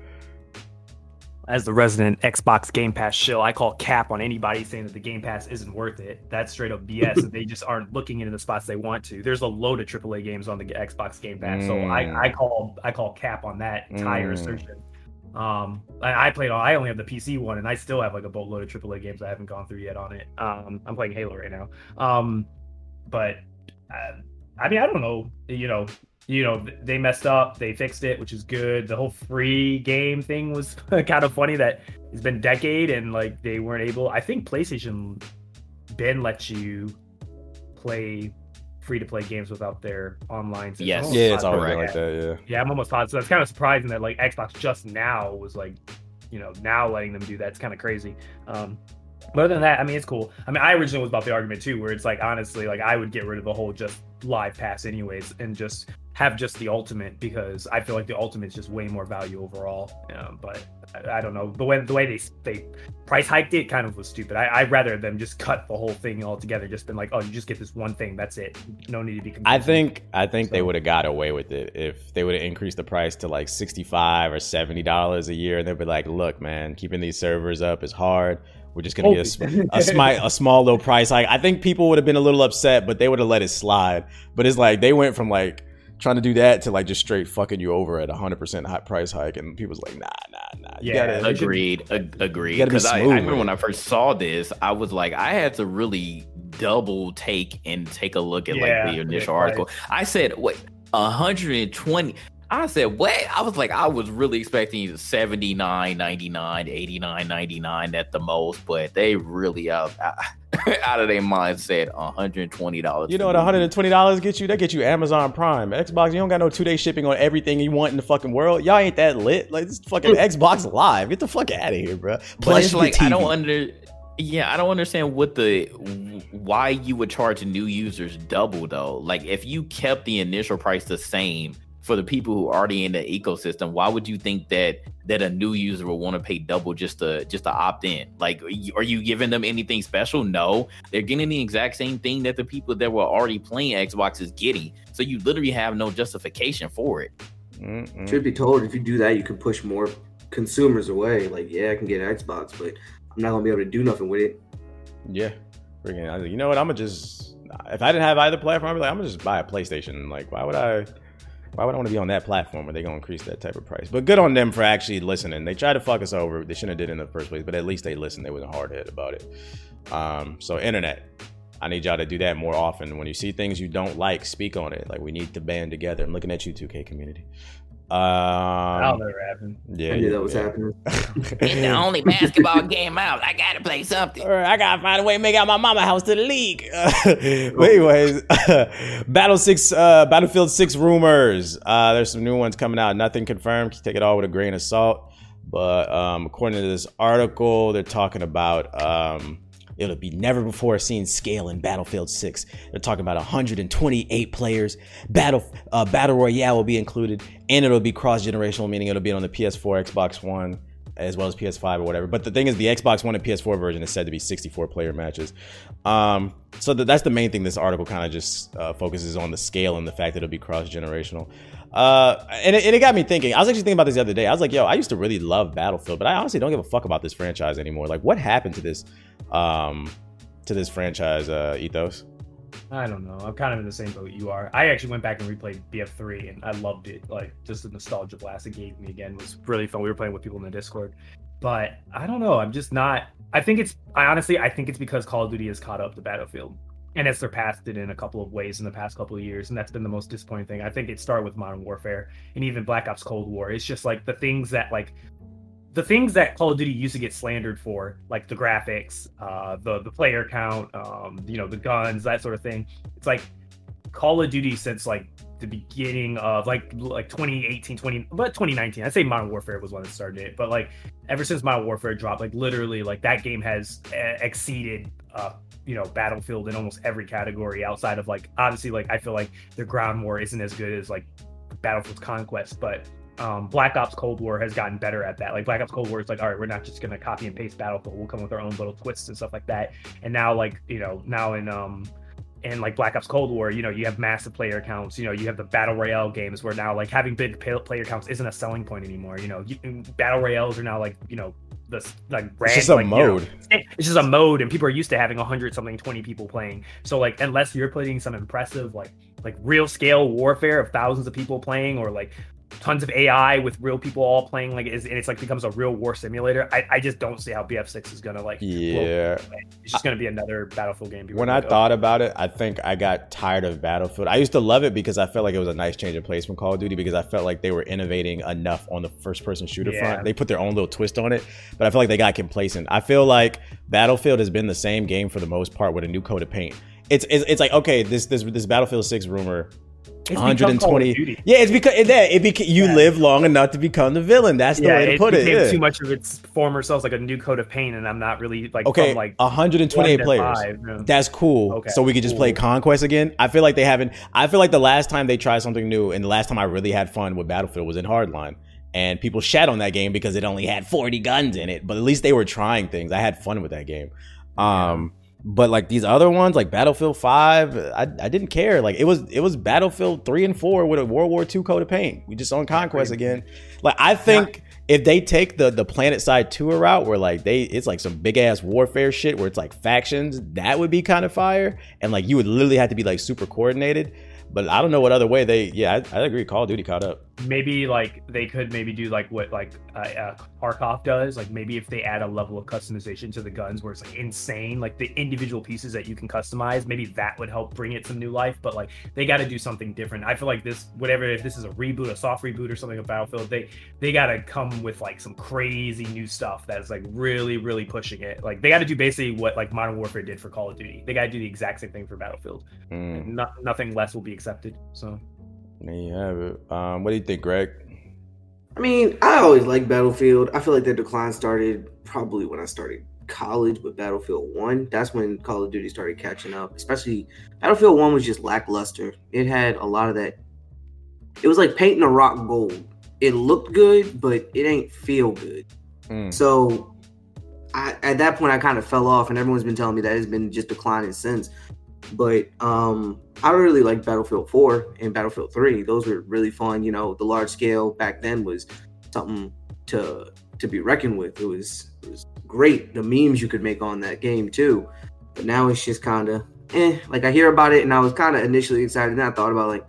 As the resident Xbox Game Pass shill, I call cap on anybody saying that the Game Pass isn't worth it. That's straight up BS. they just aren't looking into the spots they want to. There's a load of AAA games on the Xbox Game Pass, mm. so I, I mm. call I call cap on that entire mm. assertion. Um, I, I, played all. I only have the PC one, and I still have like a boatload of AAA games I haven't gone through yet on it. Um, I'm playing Halo right now. Um, but uh, I mean, I don't know. You know, you know, they messed up. They fixed it, which is good. The whole free game thing was [laughs] kind of funny. That it's been decade, and like they weren't able. I think PlayStation Ben lets you play free to play games without their online. System. Yes, yeah, it's already like that. Yeah, yeah, I'm almost positive. So that's kind of surprising that like Xbox just now was like, you know, now letting them do that. It's kind of crazy. Um, but other than that, I mean, it's cool. I mean, I originally was about the argument too, where it's like honestly, like I would get rid of the whole just live pass anyways, and just have just the ultimate because I feel like the ultimate is just way more value overall. Um, but I, I, don't know the way the way they they price hiked it kind of was stupid. I, would rather them just cut the whole thing altogether. Just been like, oh, you just get this one thing. That's it. No need to be. Confused. I think I think so. they would have got away with it if they would have increased the price to like sixty five or seventy dollars a year, and they'd be like, look, man, keeping these servers up is hard. We're just gonna get a, a, smi- a small little price hike. I think people would have been a little upset, but they would have let it slide. But it's like they went from like trying to do that to like just straight fucking you over at a hundred percent hot price hike, and people's like, nah, nah, nah. You Yeah, gotta, Agreed. Ag- agreed. gotta be Because I, I remember when. I first saw this, I was like, I had to really double take and take a look at Yeah, like the initial yeah, article. I said, wait, 120. I said, what? I was like, I was really expecting 79, 99, 89, 99 at the most, but they really out [laughs] out of their mind said $120. You know what one hundred and twenty dollars get you? That get you Amazon Prime, Xbox. You don't got no two day shipping on everything you want in the fucking world. Y'all ain't that lit. Like this fucking [laughs] Xbox Live. Get the fuck out of here, bro. Your like I don't under yeah, I don't understand what the why you would charge new users double though. Like if you kept the initial price the same for the people who are already in the ecosystem, why would you think that that a new user will want to pay double just to just to opt in? Like are you giving them anything special? No. They're getting the exact same thing that the people that were already playing Xbox is getting. So you literally have no justification for it. Mm-mm. Truth be told, if you do that, you can push more consumers away. Like, yeah, I can get an Xbox, but I'm not gonna be able to do nothing with it. Yeah. Freaking, I was like, you know what? I'm gonna just if I didn't have either platform, I'd be like, I'm gonna just buy a PlayStation. Like, why would I? Why would I want to be on that platform where they gonna increase that type of price? But good on them for actually listening. They tried to fuck us over. They shouldn't have did it in the first place, but at least they listened. They wasn't hard headed about it. Um, so internet, I need y'all to do that more often. When you see things you don't like, speak on it. Like we need to band together. I'm looking at you, 2K community. That'll Um, never happen. yeah, I knew that was yeah. happening. [laughs] the only basketball game out. I gotta play something. All right, I gotta find a way to make out my mama house to the league. [laughs] but anyways, [laughs] Battle Six, uh, Battlefield Six rumors. Uh, there's some new ones coming out. Nothing confirmed. Take it all with a grain of salt. But um, according to this article, they're talking about um, it'll be never before seen scale in Battlefield 6. They're talking about 128 players. Battle uh, Battle Royale will be included, and it'll be cross generational, meaning it'll be on the PS4, Xbox One, as well as PS5 or whatever. But the thing is, the Xbox One and PS4 version is said to be 64 player matches. Um, so th- that's the main thing this article kind of just uh, focuses on the scale and the fact that it'll be cross generational. Uh, and, it, and it got me thinking. I was actually thinking about this the other day. I was like, yo, I used to really love Battlefield, but I honestly don't give a fuck about this franchise anymore. Like, what happened to this, um, to this franchise uh, ethos? I don't know. I'm kind of in the same boat you are. I actually went back and replayed BF3 and I loved it. Like just the nostalgia blast it gave me again was really fun. We were playing with people in the Discord. But I don't know. I'm just not I think it's I honestly I think it's because Call of Duty has caught up to Battlefield and has surpassed it in a couple of ways in the past couple of years. And that's been the most disappointing thing. I think it started with Modern Warfare and even Black Ops Cold War. It's just like the things that like the things that Call of Duty used to get slandered for, like the graphics, uh, the the player count, um, you know, the guns, that sort of thing. It's like Call of Duty since like the beginning of like like 2018, 20, but 2019. I'd say Modern Warfare was when it started it, but like ever since Modern Warfare dropped, like literally, like that game has uh, exceeded. Uh, you know battlefield in almost every category outside of like obviously like i feel like the ground war isn't as good as like battlefield's conquest but um, Black Ops Cold War has gotten better at that. Like Black Ops Cold War is like, all right, we're not just gonna copy and paste Battlefield. We'll come with our own little twists and stuff like that. And now, like you know, now in um, in like Black Ops Cold War, you know, you have massive player counts. You know, you have the battle royale games where now like having big player counts isn't a selling point anymore. You know, you, battle royales are now like you know the like brand, It's just a like, you know, mode. it's just a mode and people are used to having 100 something 20 people playing so like unless you're putting some impressive like like real scale warfare of thousands of people playing or like tons of ai with real people all playing like is and it's like becomes a real war simulator i, I just don't see how bf6 is gonna like Yeah. it's just gonna be another battlefield game When I go, thought about it, I think I got tired of Battlefield. I used to love it because I felt like it was a nice change of pace from Call of Duty because I felt like they were innovating enough on the first person shooter Yeah. front. They put their own little twist on it, but I feel like they got complacent. I feel like Battlefield has been the same game for the most part with a new coat of paint. It's it's, it's like okay, this this this Battlefield 6 rumor It's become Call of 120 yeah it's because it, it beca- you Yeah. live long enough to become the villain. That's the yeah, way to it put it yeah. too much of its former selves like a new coat of paint and i'm not really like okay from, like 128 players. five, that's cool. Okay, so we could just play conquest again? I feel like they haven't i feel like the last time they tried something new and the last time i really had fun with battlefield was in hardline. And people shat on that game because it only had 40 guns in it but at least they were trying things. I had fun with that game. Um but like these other ones like battlefield 5 I, I didn't care. Like it was it was battlefield 3 and 4 with a world war ii coat of paint. We just on conquest again. Like i think if they take the the PlanetSide 2 route where like they it's like some big ass warfare shit where it's like factions that would be kind of fire. And like you would literally have to be like super coordinated. But I don't know what other way they. Yeah, I, I agree. Call of Duty caught up maybe like they could maybe do like what like uh, uh, does. Like maybe if they add a level of customization to the guns where it's like insane, like the individual pieces that you can customize, maybe that would help bring it some new life. But like they got to do something different. I feel like this, whatever, if this is a reboot, a soft reboot or something of Battlefield, they they got to come with like some crazy new stuff that's like really really pushing it. Like they got to do basically what like Modern Warfare did for Call of Duty. They got to do the exact same thing for Battlefield. Mm. No, nothing less will be accepted. So. There you have it. Um, what do you think, Greg? I mean, I always liked Battlefield. I feel like the decline started probably when I started college with Battlefield 1. That's when Call of Duty started catching up. Especially Battlefield 1 was just lackluster. It had a lot of that. It was like painting a rock gold. It looked good, but it ain't feel good. Mm. So I, at that point, I kind of fell off, and everyone's been telling me that it's been just declining since. But um, I really like Battlefield 4 and Battlefield 3. Those were really fun. You know, the large scale back then was something to to be reckoned with. It was it was great. The memes you could make on that game too. But now it's just kind of eh. Like I hear about it and I was kind of initially excited. And I thought about like,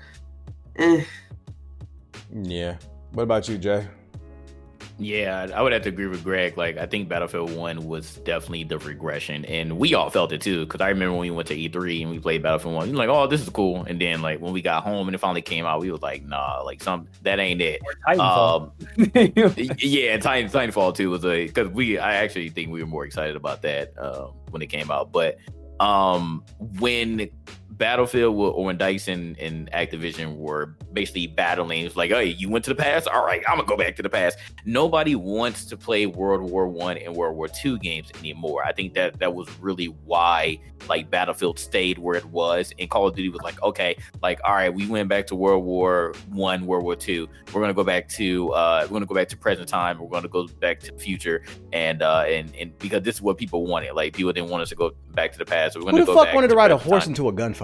eh. Yeah. What about you, Jay? Yeah, I would have to agree with Greg. Like, I think Battlefield 1 was definitely the regression. And we all felt it too. Cause I remember when we went to E3 and we played Battlefield 1, we were like, oh, this is cool. And then, like, when we got home and it finally came out, we was like, nah, like, some that ain't it. Um, yeah, Titan, Titanfall 2 was a, cause we, I actually think we were more excited about that uh, when it came out. But um, when Battlefield or when Dice and, and Activision were basically battling. It's like, hey, you went to the past. All right, I'm gonna go back to the past. Nobody wants to play World War One and World War Two games anymore. I think that that was really why like Battlefield stayed where it was, and Call of Duty was like, okay, like all right, we went back to World War One, World War Two. We're gonna go back to uh, we're gonna go back to present time. We're gonna go back to the future, and uh, and and because this is what people wanted. Like people didn't want us to go back to the past. So we're gonna Who the fuck wanted to ride a horse time. into a gunfight?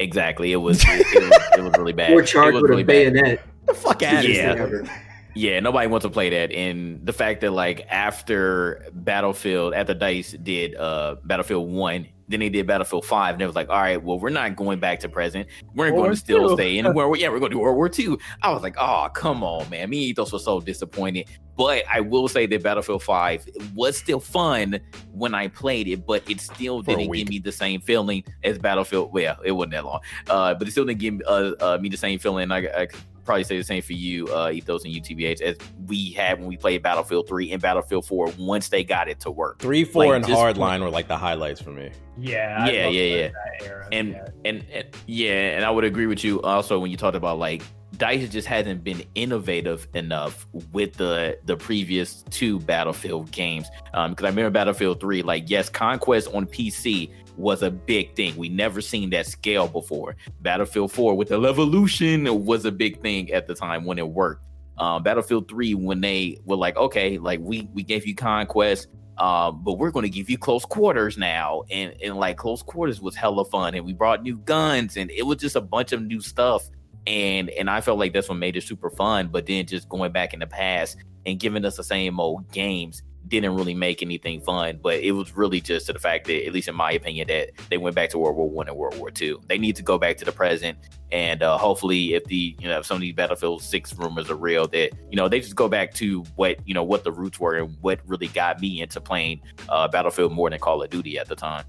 Exactly. It was it, it, was, it was really [laughs] bad. Or charged with really a bayonet. The fuck out of yeah. Yeah, nobody wants to play that. And the fact that like after Battlefield, after Dice did uh Battlefield One, then they did Battlefield Five, and it was like, all right, well, we're not going back to present. We're going to still stay in where yeah, we're going to do World War Two. I was like, oh, come on, man. Me and Ethos was so disappointed. But I will say that Battlefield Five was still fun when I played it, but it still For didn't give me the same feeling as Battlefield. Well, it wasn't that long, uh, but it still didn't give uh, uh, me the same feeling. I, I probably say the same for you, uh, Ethos and UTBH, as we had when we played Battlefield 3 and Battlefield 4 once they got it to work. 3, 4, like, and Hardline were like the highlights for me. Yeah. yeah, yeah, yeah. And, yeah. and, and, yeah, and I would agree with you also when you talked about like Dice just hasn't been innovative enough with the the previous two Battlefield games. Um, because I remember Battlefield 3, like yes, Conquest on PC was a big thing. We never seen that scale before. Battlefield 4 with the revolution was a big thing at the time when it worked. Um, Battlefield 3 when they were like, okay, like we we gave you conquest, um, but we're going to give you close quarters now, and and like close quarters was hella fun, and we brought new guns, and it was just a bunch of new stuff, and and I felt like that's what made it super fun. But then just going back in the past and giving us the same old games didn't really make anything fun. But it was really just to the fact that, at least in my opinion, that they went back to World War One and World War Two. They need to go back to the present, and uh, hopefully, if the you know if some of these Battlefield Six rumors are real, that you know they just go back to what you know what the roots were and what really got me into playing uh, Battlefield more than Call of Duty at the time.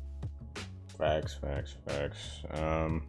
Facts, facts, facts. Um,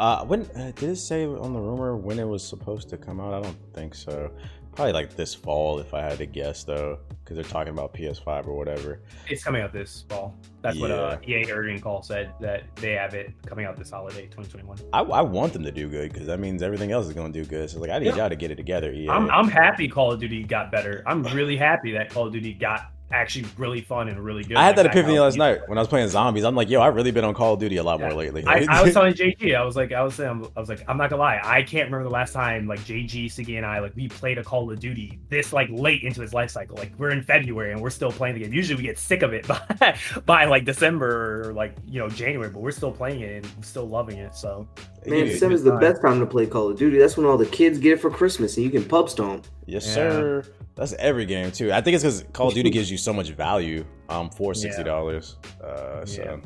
uh, when uh, did it say on the rumor when it was supposed to come out? I don't think so. Probably like this fall, if I had to guess, though, because they're talking about PS5 or whatever. It's coming out this fall. That's yeah. what uh, EA Earning Call said that they have it coming out this holiday, 2021. I, I want them to do good because that means everything else is going to do good. So like, I need yeah. y'all to get it together. EA. I'm I'm happy Call of Duty got better. I'm really happy that Call of Duty got actually really fun and really good. I had that epiphany last night when I was playing zombies. I'm like, yo, I've really been on Call of Duty a lot yeah. more lately. I, I, was [laughs] telling JG, I was like, I was saying, I was like, I'm not gonna lie, I can't remember the last time like JG, Siggy, and I like we played a Call of Duty this like late into its life cycle. Like we're in February and we're still playing the game. Usually we get sick of it [laughs] by by like December or like you know January, but we're still playing it and still loving it. So man, December is the best time to play Call of Duty. That's when all the kids get it for Christmas and you can pub stomp. Yes, yeah. sir. That's every game too. I think it's because Call of Duty [laughs] gives you so much value um, for sixty dollars. Yeah. Uh, so yeah.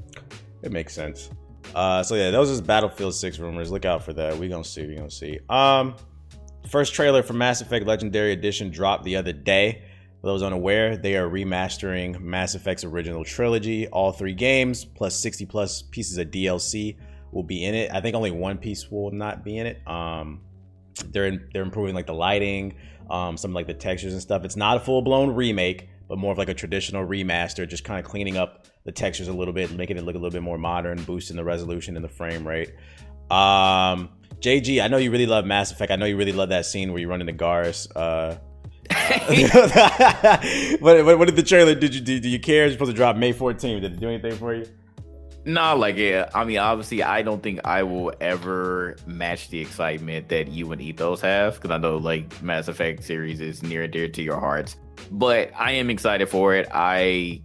it makes sense. Uh, so yeah, those is Battlefield Six rumors. Look out for that. We gonna see. We gonna see. Um, first trailer for Mass Effect Legendary Edition dropped the other day. For those unaware, they are remastering Mass Effect's original trilogy. All three games plus 60 plus pieces of DLC will be in it. I think only one piece will not be in it. Um, they're in, they're improving like the lighting, um, some like the textures and stuff. It's not a full blown remake, but more of like a traditional remaster, just kind of cleaning up the textures a little bit, making it look a little bit more modern, boosting the resolution and the frame rate. Um, JG, I know you really love Mass Effect. I know you really love that scene where you run into Garrus. Uh, [laughs] [laughs] what, what, what, did the trailer? Did you do? Do you care? It's supposed to drop May 14th. Did it do anything for you? No, like yeah. I mean, obviously, I don't think I will ever match the excitement that you and Ethos have because I know like Mass Effect series is near and dear to your hearts. But I am excited for it. I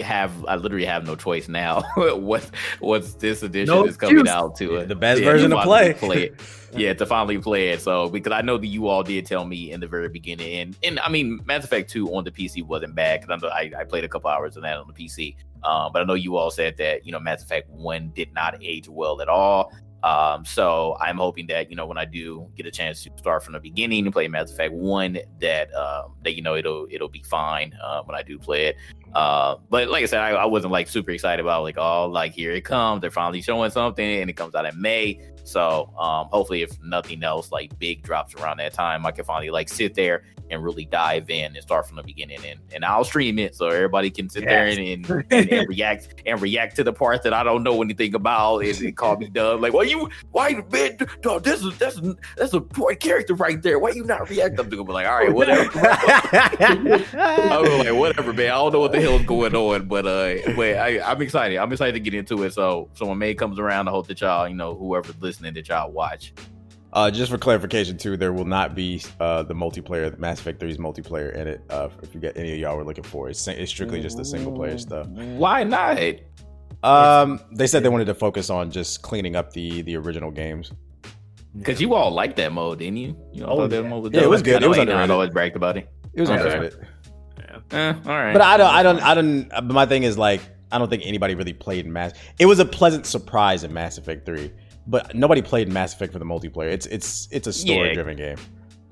have I literally have no choice now. [laughs] what what's this edition no is coming juice. out to it? The best yeah, version to play. play it. [laughs] yeah, to finally play it. So because I know that you all did tell me in the very beginning, and and I mean Mass Effect Two on the PC wasn't bad because I, I played a couple hours of that on the PC. Um, but I know you all said that you know Mass Effect One did not age well at all. Um, so I'm hoping that you know when I do get a chance to start from the beginning and play Mass Effect One, that um, that you know it'll it'll be fine uh, when I do play it. Uh, but like I said, I, I, wasn't like super excited about like oh like here it comes, they're finally showing something, and it comes out in May. So um, hopefully, if nothing else like big drops around that time, I can finally like sit there and really dive in and start from the beginning. And, and I'll stream it so everybody can sit yes. there and, and, and, and, react and react to the parts that I don't know anything about and, and call me dumb. Like, well, you why man, dog, this is that's that's a poor character right there. Why you not react? I'm gonna be like, all right, whatever. [laughs] I'm like, whatever, man. I don't know what the hell is going on, but uh, but I, I'm excited. I'm excited to get into it. So so when May comes around, I hope that y'all, you know, whoever's listening, that y'all watch. Uh, just for clarification, too, there will not be uh, the multiplayer, the Mass Effect 3's multiplayer in it. Uh, if you get any of y'all were looking for, it's, it's strictly just the single player stuff. Why not? Um, they said they wanted to focus on just cleaning up the the original games. Because you all liked that mode, didn't you? You all oh, that yeah. mode was yeah, it was good. It was underrated. I always bragged about it. It was okay. underrated. Yeah. Eh, all right. But I don't. I don't. I don't. But my thing is like, I don't think anybody really played Mass. It was a pleasant surprise in Mass Effect Three but nobody played Mass Effect for the multiplayer. It's it's it's a story driven yeah. game.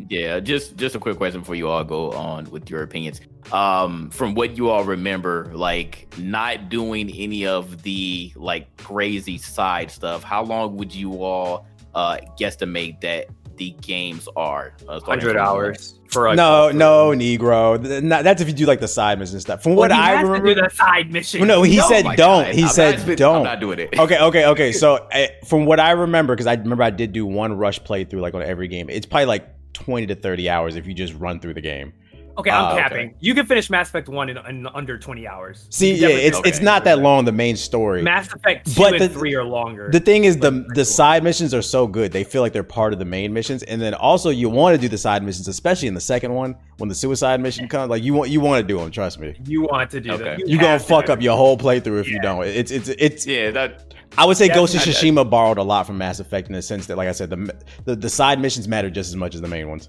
Yeah, just just a quick question before you all go on with your opinions. Um, from what you all remember, like not doing any of the like crazy side stuff, how long would you all uh guesstimate that the games are. Uh, Hundred hours for a no, no, Negro. That's if you do like the side missions and stuff. From well, what I remember, do the side mission. No, he no, said don't. God. He I'm said not, don't. I'm not doing it. okay, okay, okay. [laughs] So I, from what I remember, because I remember I did do one rush playthrough like on every game. It's probably like twenty to thirty hours if you just run through the game. Okay, I'm uh, capping. Okay. You can finish Mass Effect One in, in under 20 hours. See, yeah, it's okay. it's not that long. The main story. Mass Effect Two but and the, Three are longer. The thing is, the the cool. side missions are so good. They feel like they're part of the main missions, and then also you want to do the side missions, especially in the second one when the suicide mission comes. Like you want you want to do them. Trust me. You want to do okay. them. You, you gonna fuck up your whole playthrough if yeah. you don't. It's it's it's yeah. That I would say Ghost of Tsushima borrowed a lot from Mass Effect in the sense that, like I said, the, the the side missions matter just as much as the main ones.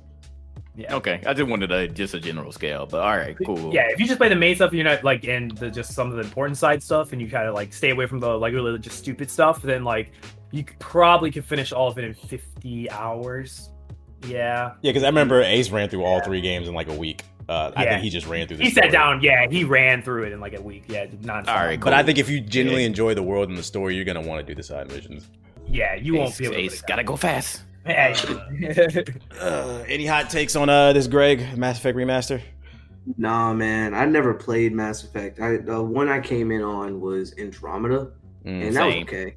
Yeah. Okay. I just wanted a just a general scale, but all right, cool. Yeah, if you just play the main stuff, you're not like in the just some of the important side stuff, and you kind of like stay away from the like really just stupid stuff, then like you probably could finish all of it in 50 hours. Yeah. Yeah, because I remember Ace ran through all three games in like a week. Uh, I think he just ran through. The he story. sat down. Yeah, he ran through it in like a week. Yeah, not. All right, cool. but I think if you genuinely yeah. enjoy the world and the story, you're gonna want to do the side missions. Yeah, you Ace, won't feel. Ace, gotta go fast. [laughs] uh, any hot takes on uh, this Greg Mass Effect remaster? Nah, man. I never played Mass Effect. I the one I came in on was Andromeda, mm, and that same. was okay.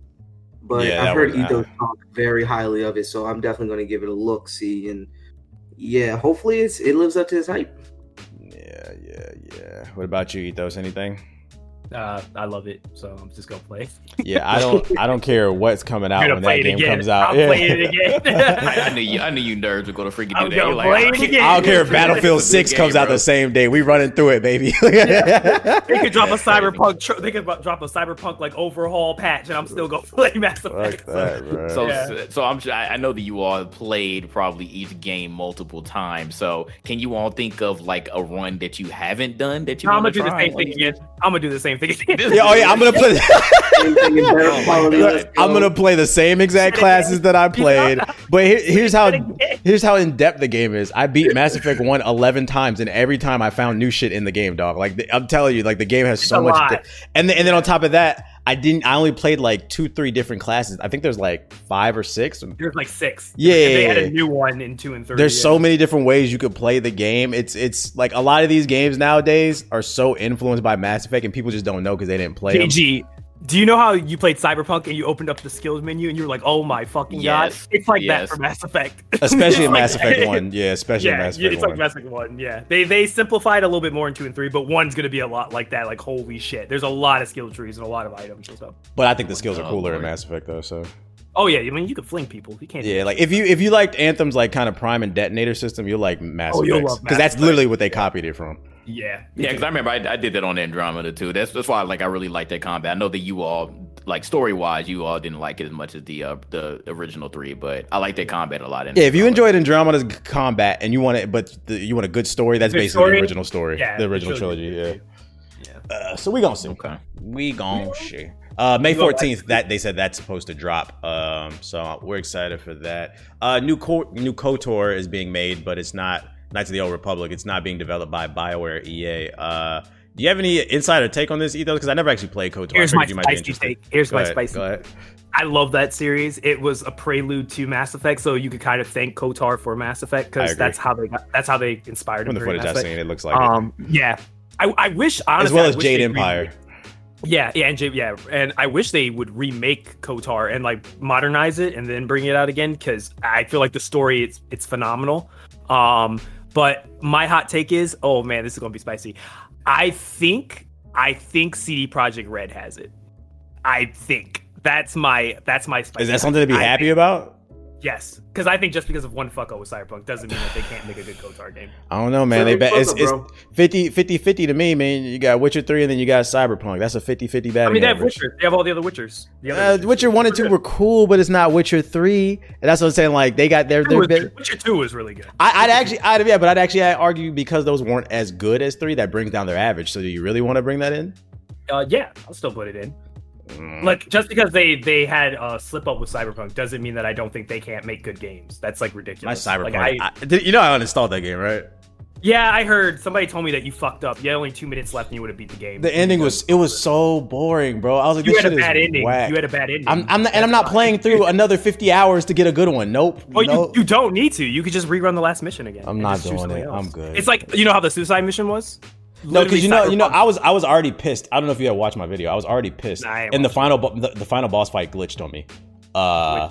But yeah, I've heard Ethos talk very highly of it, so I'm definitely going to give it a look, see, and yeah, hopefully it's it lives up to its hype. Yeah, yeah, yeah. What about you, Ethos? Anything? Uh, I love it, so I'm just gonna play. Yeah, I don't. [laughs] I don't care what's coming out when that game again. comes out. I'll yeah. play it again. [laughs] I, I, knew you. I knew you nerds were gonna freaking do that. Like, play it again. I don't care if Battlefield Six game, comes out the same day. We running through it, baby. [laughs] yeah. They could drop a cyberpunk. Tr- they could drop a cyberpunk like overhaul patch, and I'm still gonna play Mass Effect. That, so, yeah. so I'm. I know that you all played probably each game multiple times. So can you all think of like a run that you haven't done that you? I'm gonna do the same thing again. I'm gonna do the same same thing. [laughs] Yeah, oh yeah, I'm gonna play. [laughs] Same thing in better quality. Let's [laughs] I'm gonna play the same exact classes that I played, but here, here's how here's how in depth the game is. I beat Mass Effect One 11 times, and every time I found new shit in the game, dog. Like I'm telling you, like the game has so much. di- and then, and then on top of that, I didn't. I only played like two, three different classes. I think there's like five or six. There's like six. Yeah, they had a new one in two and three. There's yeah. so many different ways you could play the game. It's it's like a lot of these games nowadays are so influenced by Mass Effect, and people just don't know because they didn't play them. JG, do you know how you played Cyberpunk and you opened up the skills menu and you were like, "Oh my fucking Yes. god!" It's like Yes. that for Mass Effect, [laughs] Especially in It's Mass like- Effect One, yeah, especially in Mass yeah, Effect it's One. like Mass Effect One. Yeah, they they simplified a little bit more in two and three, but one's gonna be a lot like that. Like holy shit, there's a lot of skill trees and a lot of items and stuff. But I think the skills are Oh, cooler in Mass Effect though. So Oh yeah, I mean you can fling people. You can't. yeah, like if you if you liked Anthem's like kind of prime and detonator system, you'll like Mass Oh, you'll Effect because that's literally what they copied it from. Yeah, Yeah, because I remember I, I did that on Andromeda too. That's that's why like I really like that combat. I know that you all like story wise, you all didn't like it as much as the uh, the original three, but I like that combat a lot. Yeah, if you Andromeda. enjoyed Andromeda's combat and you want it, but the, you want a good story, that's Good basically story? the original story, Yeah, the the original trilogy. trilogy. Yeah. Uh, so we gonna see. Okay. We gonna see. Uh, May fourteenth. That they said that's supposed to drop. Um, so we're excited for that. Uh, new Co- new Kotor is being made, but it's not Knights of the Old Republic. It's not being developed by Bioware EA. Uh, do you have any insider take on this, Ethos? Because I never actually played Kotor. Here's my spicy take. Here's Go my ahead, spicy. Go ahead. I love that series. It was a prelude to Mass Effect, so you could kind of thank Kotor for Mass Effect because that's how they got, that's how they inspired From him the footage I've seen, it looks like it. Um, yeah, I, I wish honestly, as well as Jade Empire. yeah, yeah, and J- yeah, and I wish they would remake Kotor and like modernize it and then bring it out again because I feel like the story it's it's phenomenal. Um, but my hot take is, oh man, this is gonna be spicy. I think I think CD Projekt Red has it. I think that's my that's my spicy. Is that something to be happy think- about? Yes, because I think just because of one fuck up with Cyberpunk doesn't mean that they can't make a good Kotor game. I don't know, man. They Fair bet it's, fuck it's 50, 50 50 to me, man. You got Witcher 3 and then you got Cyberpunk. That's a 50 50 batting I mean, they have average. Witcher. They have all the other Witchers. The other Uh, Witchers. Witcher 1 and 2 were cool, but it's not Witcher 3. And that's what I'm saying. Like, they got their. Their was- bit. Witcher Two was really good. I, I'd actually, I'd, yeah, but I'd actually argue because those weren't as good as 3, that brings down their average. So do you really want to bring that in? Uh, yeah, I'll still put it in. Mm. Like just because they they had a slip up with Cyberpunk doesn't mean that I don't think they can't make good games. That's like ridiculous. My. Cyberpunk. Like, I, I, did- you know, I uninstalled that game, right? yeah, I heard somebody told me that you fucked up. You had only two minutes left and you would have beat the game. The ending was, it was so boring, bro. I was like, You this had a shit bad is ending. whack. You had a bad ending. I'm, I'm not, and I'm not playing through another 50 hours to get a good one. Nope. Well, nope. you, you don't need to. You could just rerun the last mission again. I'm not doing it. else. I'm good. It's like you know how the suicide mission was. No, because you know, you know, I was I was already pissed. I don't know if you had watched my video. I was already pissed, Nah, and the final bo- the, the final boss fight glitched on me. Uh,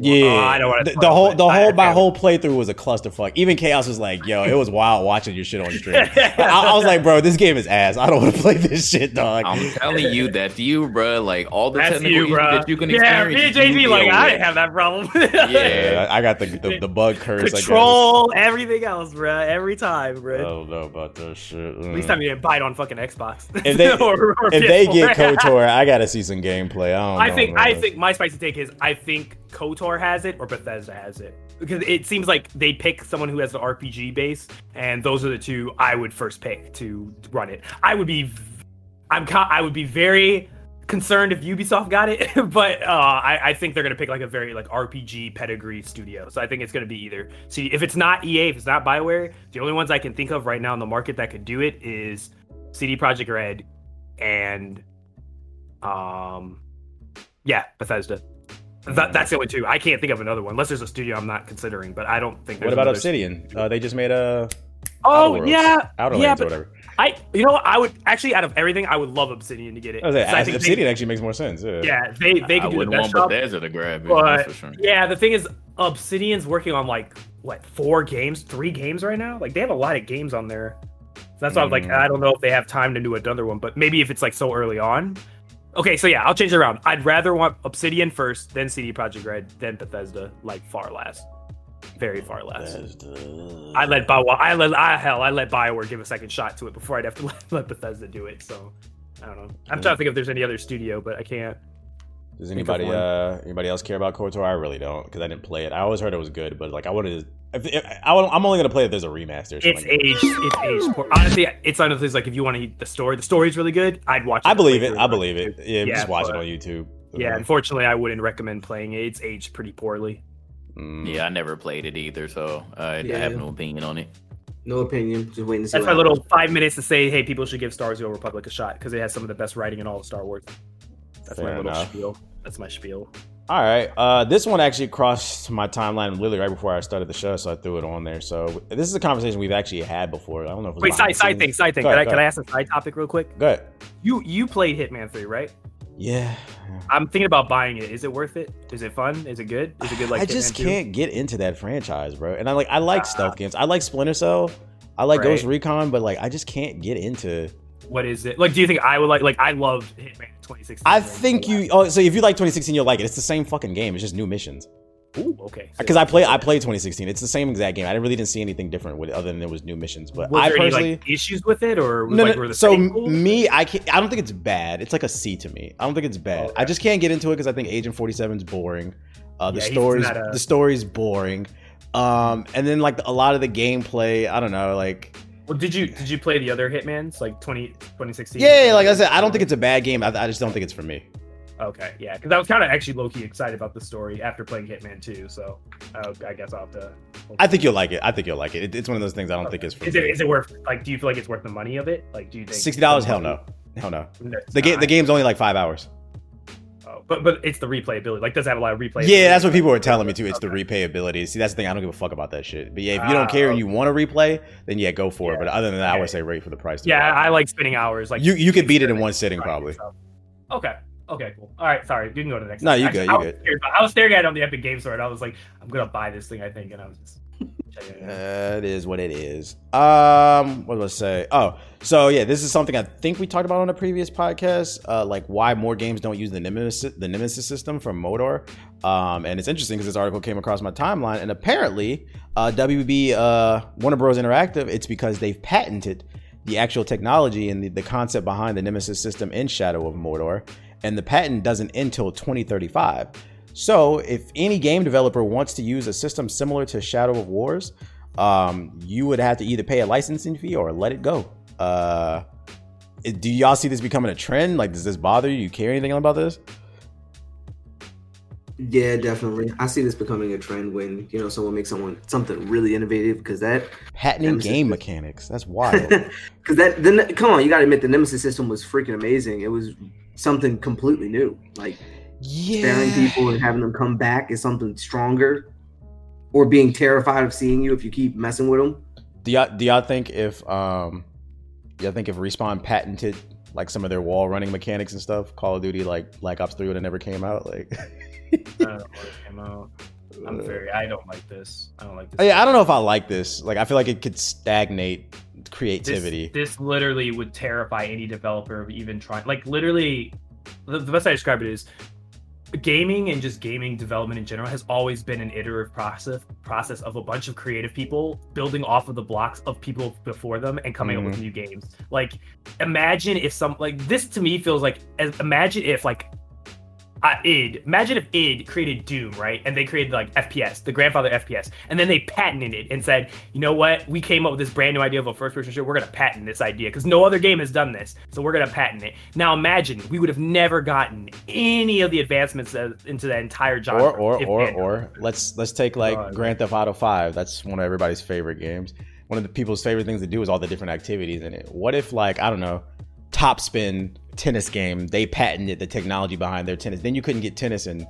yeah, Oh, I don't wanna the, the whole it. the whole my whole playthrough was a clusterfuck. Even Chaos was like, "Yo, it was wild watching your shit on stream." [laughs] I, I was like, "Bro, this game is ass. I don't want to play this shit, dog." I'm telling you that you, bro. Like all the That's technical you, bro. that you can yeah, experience. me and like deal I didn't have that problem. Yeah. [laughs] I, I got the, the the bug curse. I guess. Control everything else, bro. Every time, bro. I don't know about that shit. At least time you didn't bite on fucking Xbox. If they Or- [laughs] or if they get Kotor, I gotta see some gameplay. I don't. I know, think I think my spicy take is I think Kotor has it or Bethesda has it because it seems like they pick someone who has the RPG base, and those are the two I would first pick to run it. I would be, I'm I would be very concerned if Ubisoft got it, [laughs] but uh, I, I think they're gonna pick like a very like RPG pedigree studio. So I think it's gonna be either. See, if it's not EA, if it's not Bioware, the only ones I can think of right now in the market that could do it is CD Projekt Red and um yeah Bethesda. That, that's the only two. I can't think of another one unless there's a studio I'm not considering. But I don't think. That's what about Obsidian? Uh, they just made a Oh Outer yeah, Outer yeah, Lands or but whatever. I you know what I would actually out of everything I would love Obsidian to get it. I was I as- think they- Obsidian actually makes more sense. Yeah. yeah, they they I can do the best want job. Bethesda to grab it. But that's for sure. yeah, the thing is, Obsidian's working on like what four games, three games right now. Like they have a lot of games on there. So that's why I'm like, Mm. I don't know if they have time to do another one, but maybe if it's like so early on. Okay, so yeah, I'll change it around. I'd rather want Obsidian first, then CD Projekt Red, then Bethesda, like far last, very far last. I let Bioware, I let, I hell, I let Bioware give a second shot to it before I'd have to let, [laughs] let Bethesda do it. So I don't know. I'm trying to think if there's any other studio, but I can't. Does anybody uh anybody else care about KOTOR? I really don't because I didn't play it. I always heard it was good, but like I wanted to. If, if, I, am only gonna play if there's a remaster. It's like aged. It's aged. Honestly, it's one of those like if you want to eat the story, the story's really good. I'd watch. it. I believe it. I believe it. Yeah, yeah just watch but, it on YouTube. Yeah, unfortunately, I wouldn't recommend playing it. It's aged pretty poorly. Mm. Yeah, I never played it either, so I, yeah. I have no opinion on it. No opinion. Just waiting to see. That's my little five minutes to say, hey, people should give Star Wars: The Old Republic a shot because it has some of the best writing in all of Star Wars. That's Fair my little enough. spiel. That's my spiel. All right. Uh, this one actually crossed my timeline literally right before I started the show, so I threw it on there. So this is a conversation we've actually had before. I don't know if wait side side thing side thing. Can, I, can I ask a side topic real quick? Go ahead. You you played Hitman three, right? Yeah. I'm thinking about buying it. Is it worth it? Is it fun? Is it good? Is it good? Like I just can't 2? get into that franchise, bro. And I like I like uh, stealth games. I like Splinter Cell. I like right. Ghost Recon, but like I just can't get into what is it? Like, do you think I would like? Like, I love Hitman 2016. I think you. Oh, so if you like 2016, you'll like it. It's the same fucking game. It's just new missions. Ooh, okay. Because I play, I played 2016. It's the same exact game. I really didn't see anything different with it other than there was new missions. But I there personally any, like, issues with it, or no, like, no so me, I can't. I don't think it's bad. It's like a C to me. I don't think it's bad. Okay. I just can't get into it because I think Agent 47 is boring. Uh, the yeah, story's a... the story's boring. Um, and then like a lot of the gameplay, I don't know, like well, did you did you play the other Hitman's like 20, 2016? Yeah, like I said, I don't think it's a bad game. I, I just don't think it's for me. Okay, yeah, because I was kind of actually low key excited about the story after playing Hitman 2. So uh, I guess I'll have to. I think you'll like it. I think you'll like it. it it's one of those things I don't okay. think is for. Is it is it worth like? Do you feel like it's worth the money of it? Like, do you think sixty dollars? Hell no, hell no. the game the game's only like five hours but but it's the replayability. Like, does have a lot of replay? Yeah, that's what people were telling me too. It's okay. the replayability. See, that's the thing. I don't give a fuck about that shit. But yeah, if you don't ah, care and you want to replay, then yeah, go for yeah. it. But other than that, I would say rate for the price. Yeah, I like spending hours. Like you, you could beat it in one sitting probably. Okay. Okay, cool. All right, sorry. You can go to the next. No, you good. You good. I was staring at it on the Epic Game Store, and I was like, I'm gonna buy this thing. I think, and I was just. That is what it is. Um, what was I say? Oh, so yeah, this is something I think we talked about on a previous podcast, uh, like why more games don't use the Nemesis, the Nemesis system from Mordor. Um, and it's interesting because this article came across my timeline, and apparently, uh, WB uh, Warner Bros. Interactive, it's because they've patented the actual technology and the, the concept behind the Nemesis system in Shadow of Mordor, and the patent doesn't end until 2035. So, if any game developer wants to use a system similar to Shadow of Wars, um, you would have to either pay a licensing fee or let it go. Uh, do y'all see this becoming a trend? Like, does this bother you? you care anything about this? Yeah, definitely. I see this becoming a trend when you know someone makes someone something really innovative because that patenting game mechanics. That's wild. [laughs] Because that then come on, you got to admit the Nemesis system was freaking amazing. It was something completely new. Like yeah. sparing people and having them come back is something stronger, or being terrified of seeing you if you keep messing with them. Do y'all do y'all think if um, do y'all think if Respawn patented like some of their wall running mechanics and stuff, Call of Duty like Black Ops Three would have never came out? Like, I don't know [laughs] came out. I'm very. I don't like this. I don't like this. Yeah, I don't know if I like this. Like, I feel like it could stagnate creativity. This, this literally would terrify any developer of even trying. Like, literally, the, the best I describe it is gaming and just gaming development in general has always been an iterative process process of a bunch of creative people building off of the blocks of people before them and coming mm-hmm. up with mm-hmm. new games. Like imagine if some like this to me feels like imagine if like uh, id. Imagine if id created doom right? And they created like fps the grandfather fps and then they patented it and said you know what? We came up with this brand new idea of a first person shooter. We're going to patent this idea because no other game has done this. So we're going to patent it. Now imagine we would have never gotten any of the advancements into that entire genre or or or, or let's let's take like oh, grand theft auto 5 that's one of everybody's favorite games. One of the people's favorite things to do is all the different activities in it. What if like i don't know Topspin tennis game, they patented the technology behind their tennis. Then you couldn't get tennis in,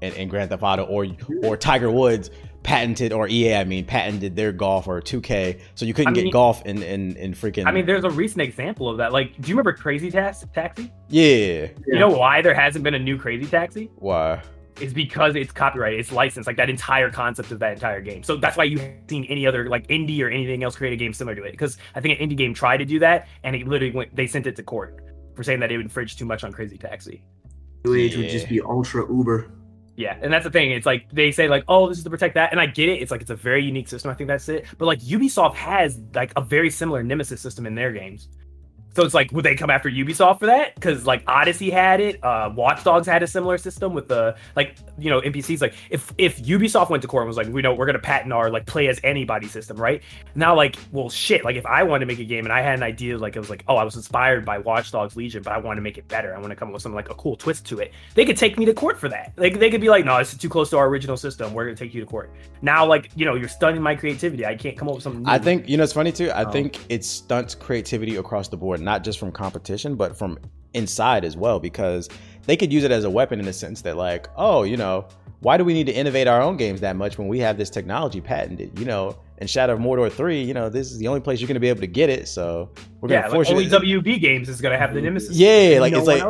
in, in Grand Theft Auto or or Tiger Woods patented or EA, I mean, patented their golf or 2K, so you couldn't I mean, get golf in, in in freaking. I mean, there's a recent example of that. Like, do you remember Crazy Taxi? Yeah. You know why there hasn't been a new Crazy Taxi? Why? Is because it's copyrighted, it's licensed, like that entire concept of that entire game. So that's why you haven't seen any other like indie or anything else create a game similar to it. Because I think an indie game tried to do that, and it literally went. They sent it to court for saying that it infringed too much on Crazy Taxi. New age yeah. would just be ultra uber. Yeah, and that's the thing. It's like they say like, oh, this is to protect that, and I get it. It's like it's a very unique system. I think that's it. But like Ubisoft has like a very similar Nemesis system in their games. So it's like, would they come after Ubisoft for that? Because like Odyssey had it, uh, Watch Dogs had a similar system with the like, you know, NPCs. Like, if if Ubisoft went to court and was like, we know we're gonna patent our like play as anybody system, right? Now, like, well, shit. Like, if I wanted to make a game and I had an idea, like it was like, oh, I was inspired by Watch Dogs Legion, but I want to make it better. I want to come up with something like a cool twist to it. They could take me to court for that. Like, they could be like, no, it's too close to our original system. We're gonna take you to court. Now, like, you know, you're stunning my creativity. I can't come up with something. New. I think you know it's funny too. I um, think it stunts creativity across the board, not just from competition but from inside as well, because they could use it as a weapon in the sense that, like, oh, you know, why do we need to innovate our own games that much when we have this technology patented? You know, in Shadow of Mordor 3, you know, this is the only place you're going to be able to get it. So we're going to force like only. WB games is going to have the Nemesis. Yeah, like no it's like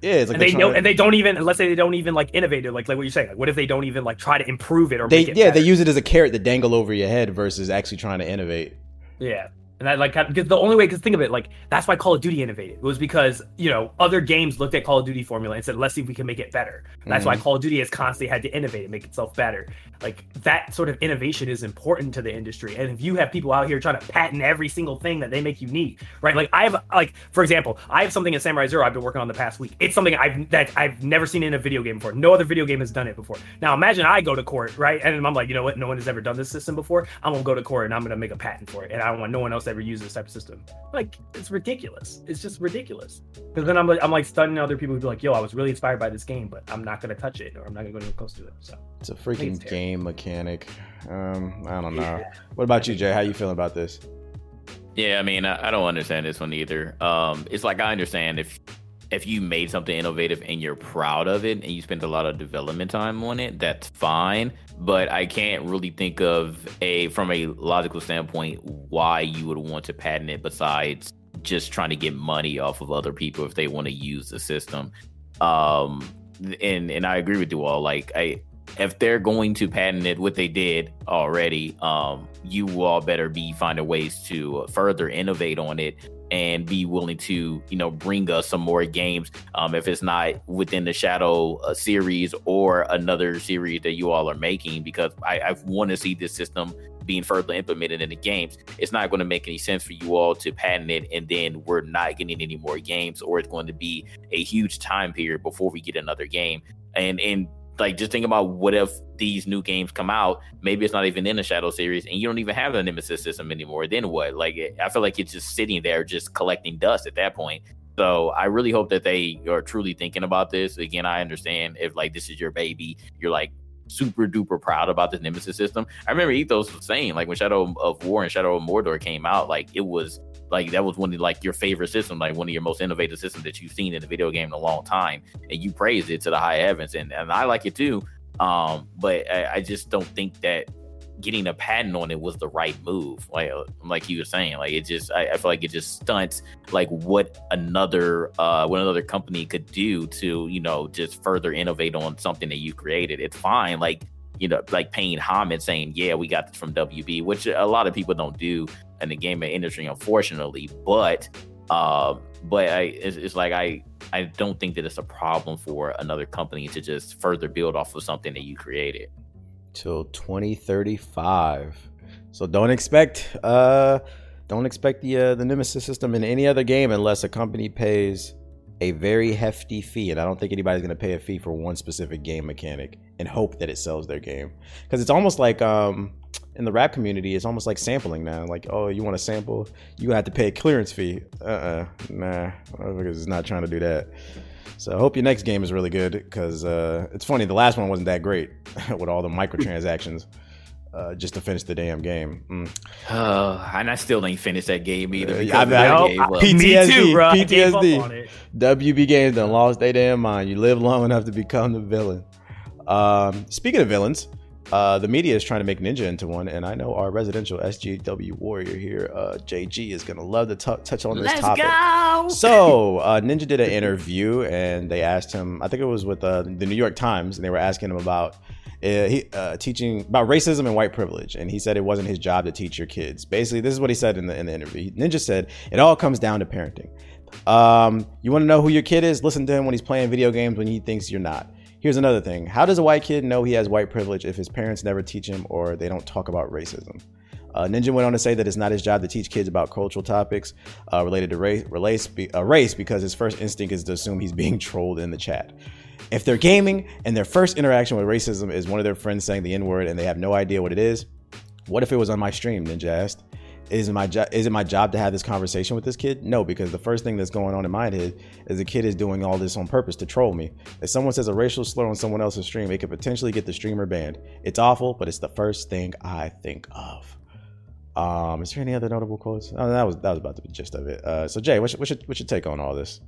yeah, it's like and they know, to... and they don't even let's say they don't even like innovate it. Like like what you're saying. Like what if they don't even like try to improve it or they it yeah better? they use it as a carrot to dangle over your head versus actually trying to innovate. Yeah. And that like because the only way, because think of it, like that's why Call of Duty innovated. It was because you know other games looked at Call of Duty formula and said, let's see if we can make it better. That's mm-hmm. why Call of Duty has constantly had to innovate and make itself better. Like that sort of innovation is important to the industry. And if you have people out here trying to patent every single thing that they make unique, right? Like I have, like for example, I have something in Samurai Zero I've been working on the past week. It's something I've that I've never seen in a video game before. No other video game has done it before. Now imagine I go to court, right? And I'm like, you know what? No one has ever done this system before. I'm gonna go to court and I'm gonna make a patent for it, and I don't want no one else to ever use this type of system system. Like it's ridiculous. It's just ridiculous. Because then I'm like I'm like stunning other people who be like, "Yo, I was really inspired by this game, but I'm not gonna touch it or I'm not gonna go close to it." So it's a freaking it's game mechanic. Um, I don't know. Yeah. What about you, Jay? How you feeling about this? Yeah, I mean, I, I don't understand this one either. Um, it's like I understand if if you made something innovative and you're proud of it and you spent a lot of development time on it, that's fine. But I can't really think of a from a logical standpoint why you would want to patent it besides just trying to get money off of other people if they want to use the system. Um and and I agree with you all. Like I if they're going to patent it what they did already, um, you all better be finding ways to further innovate on it and be willing to you know bring us some more games um, if it's not within the shadow uh, series or another series that you all are making because i, I want to see this system being further implemented in the games. It's not going to make any sense for you all to patent it and then we're not getting any more games or it's going to be a huge time period before we get another game. And and like just think about what if these new games come out maybe it's not even in the shadow series and you don't even have the nemesis system anymore then what? Like i feel like it's just sitting there just collecting dust at that point. So i really hope that they are truly thinking about this. Again i understand if like this is your baby you're like super duper proud about the nemesis system. I remember ethos was saying like when shadow of war and shadow of mordor came out like it was like that was one of like your favorite system, like one of your most innovative systems that you've seen in a video game in a long time, and you praised it to the high heavens, and and I like it too. Um, but I, I just don't think that getting a patent on it was the right move. Like like you were saying, like it just I, I, feel like it just stunts like what another uh what another company could do to you know just further innovate on something that you created. It's fine, like you know, like paying homage, saying, "Yeah, we got this from WB," which a lot of people don't do in the gaming industry, unfortunately. But, uh, but I, it's, it's like I, I don't think that it's a problem for another company to just further build off of something that you created. Till 2035. So don't expect, uh, don't expect the uh, the Nemesis system in any other game unless a company pays a very hefty fee, and I don't think anybody's going to pay a fee for one specific game mechanic and hope that it sells their game because it's almost like um, in the rap community, it's almost like sampling now. Like, oh, you want to sample, you have to pay a clearance fee. Uh, uh-uh, nah, because it's not trying to do that. So I hope your next game is really good because uh, it's funny. The last one wasn't that great [laughs] with all the microtransactions uh, just to finish the damn game. Mm. Uh, and I still ain't finished that game either. Uh, I, I, I, PTSD, too, bro. PTSD. WB games done lost their damn mind. You live long enough to become the villain. Um, speaking of villains, uh, the media is trying to make Ninja into one, and I know our residential SJW warrior here, uh, JG, is gonna love to t- touch on this Let's topic. Go! So, uh, Ninja did an interview, and they asked him. I think it was with uh, the New York Times, and they were asking him about uh, he, uh, teaching about racism and white privilege, and he said it wasn't his job to teach your kids. Basically, this is what he said in the in the interview. Ninja said it all comes down to parenting. Um, you want to know who your kid is? Listen to him when he's playing video games when he thinks you're not. Here's another thing. How does a white kid know he has white privilege if his parents never teach him or they don't talk about racism? Uh, Ninja went on to say that it's not his job to teach kids about cultural topics uh, related to race, uh, race because his first instinct is to assume he's [laughs] being trolled in the chat. If they're gaming and their first interaction with racism is one of their friends saying the N word and they have no idea what it is, what if it was on my stream? Ninja asked. Is it my job? Is it my job to have this conversation with this kid? No, because the first thing that's going on in my head is the kid is doing all this on purpose to troll me. If someone says a racial slur on someone else's stream, it could potentially get the streamer banned. It's awful, but it's the first thing I think of. Um, is there any other notable quotes? Oh, that was that was about the gist of it. Uh, so Jay, what's what's your, what's your take on all this?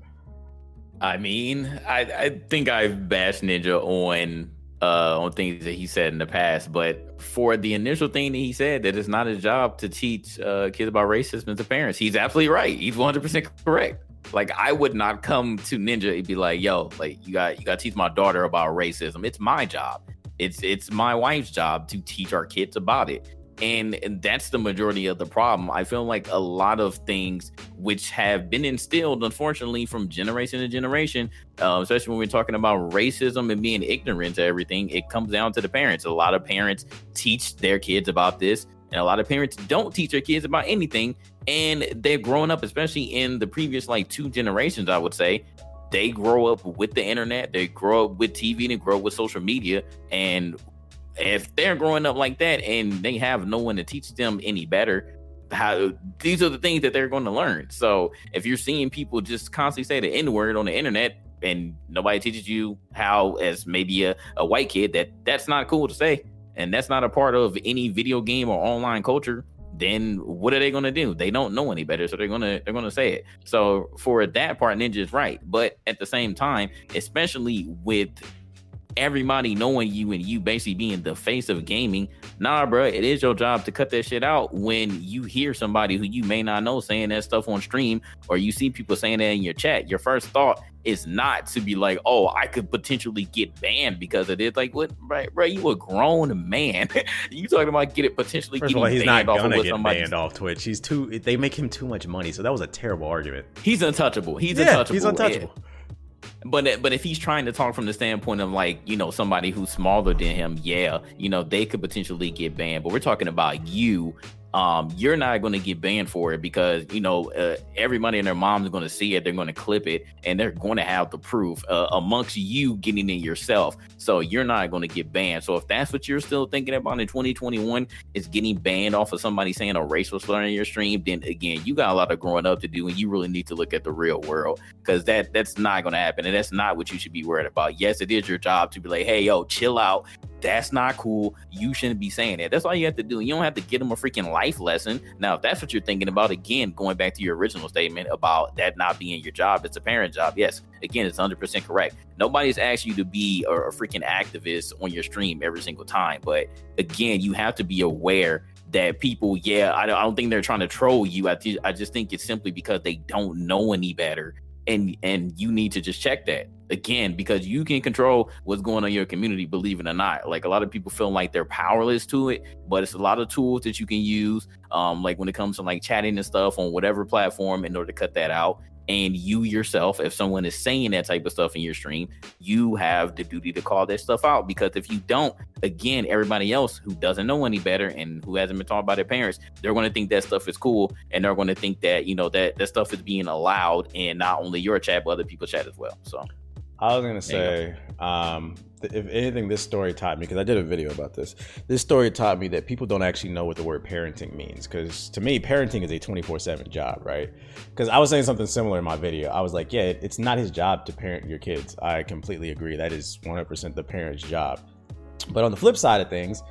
I mean, I, I think I've bashed Ninja on uh, on things that he said in the past, but for the initial thing that he said that it's not his job to teach uh, kids about racism to parents, he's absolutely right. He's one hundred percent correct. Like I would not come to Ninja and be like, "Yo, like you got you got to teach my daughter about racism." It's my job. It's it's my wife's job to teach our kids about it and, that's the majority of the problem. I feel like a lot of things which have been instilled unfortunately from generation to generation uh, especially when we're talking about racism and being ignorant to everything it comes down to the parents. A lot of parents teach their kids about this and a lot of parents don't teach their kids about anything. And they're growing up especially in the previous like two generations i would say. They grow up with the internet they grow up with tv and grow up with social media and if they're growing up like that and they have no one to teach them any better how these are the things that they're going to learn. So if you're seeing people just constantly say the n-word on the internet and nobody teaches you how as maybe a, a white kid that that's not cool to say and that's not a part of any video game or online culture then what are they going to do? They don't know any better so they're going to they're going to say it. So for that part ninja is right. But at the same time especially with everybody knowing you and you basically being the face of gaming. Nah, bro, it is your job to cut that shit out when you hear somebody who you may not know saying that stuff on stream or you see people saying that in your chat. Your first thought is not to be like, oh, I could potentially get banned because of this. Like, what, right, bro? You a grown man. [laughs] you talking about get it potentially First getting all, he's not gonna of get somebody. banned off Twitch. He's too. They make him too much money, so that was a terrible argument. He's untouchable. He's yeah, untouchable. he's untouchable. But eh, but if he's trying to talk from the standpoint of like you know somebody who's smaller than him, yeah, you know they could potentially get banned. But we're talking about you um, you're not going to get banned for it because you know uh, everybody and their moms going to see it. They're going to clip it, and they're going to have the proof uh, amongst you getting it yourself. So you're not going to get banned. So if that's what you're still thinking about in 2021 is getting banned off of somebody saying a racial slur in your stream, then again, you got a lot of growing up to do, and you really need to look at the real world because that that's not going to happen, and that's not what you should be worried about. Yes, it is your job to be like, hey, yo, chill out. That's not cool. You shouldn't be saying that. That's all you have to do. You don't have to get them a freaking life lesson. Now, if that's what you're thinking about, again, going back to your original statement about that not being your job, it's a parent job. Yes, again, it's 100% correct. Nobody's asked you to be a, a freaking activist on your stream every single time. But again, you have to be aware that people, yeah, I don't, I don't think they're trying to troll you. I, th- I just think it's simply because they don't know any better and and you need to just check that again because you can control what's going on in your community believe it or not. Like a lot of people feel like they're powerless to it but it's a lot of tools that you can use um like when it comes to like chatting and stuff on whatever platform in order to cut that out. And you yourself if someone is saying that type of stuff in your stream you have the duty to call that stuff out. Because if you don't again everybody else who doesn't know any better and who hasn't been taught by their parents they're going to think that stuff is cool and they're going to think that you know that that stuff is being allowed in not only your chat but other people's chat as well so I was gonna say, um, if anything, this story taught me because I did a video about this. This story taught me that people don't actually know what the word parenting means. Because to me, parenting is a twenty four seven job, right? Because I was saying something similar in my video. I was like, yeah, it's not his job to parent your kids. I completely agree. That is one hundred percent the parent's job. But on the flip side of things,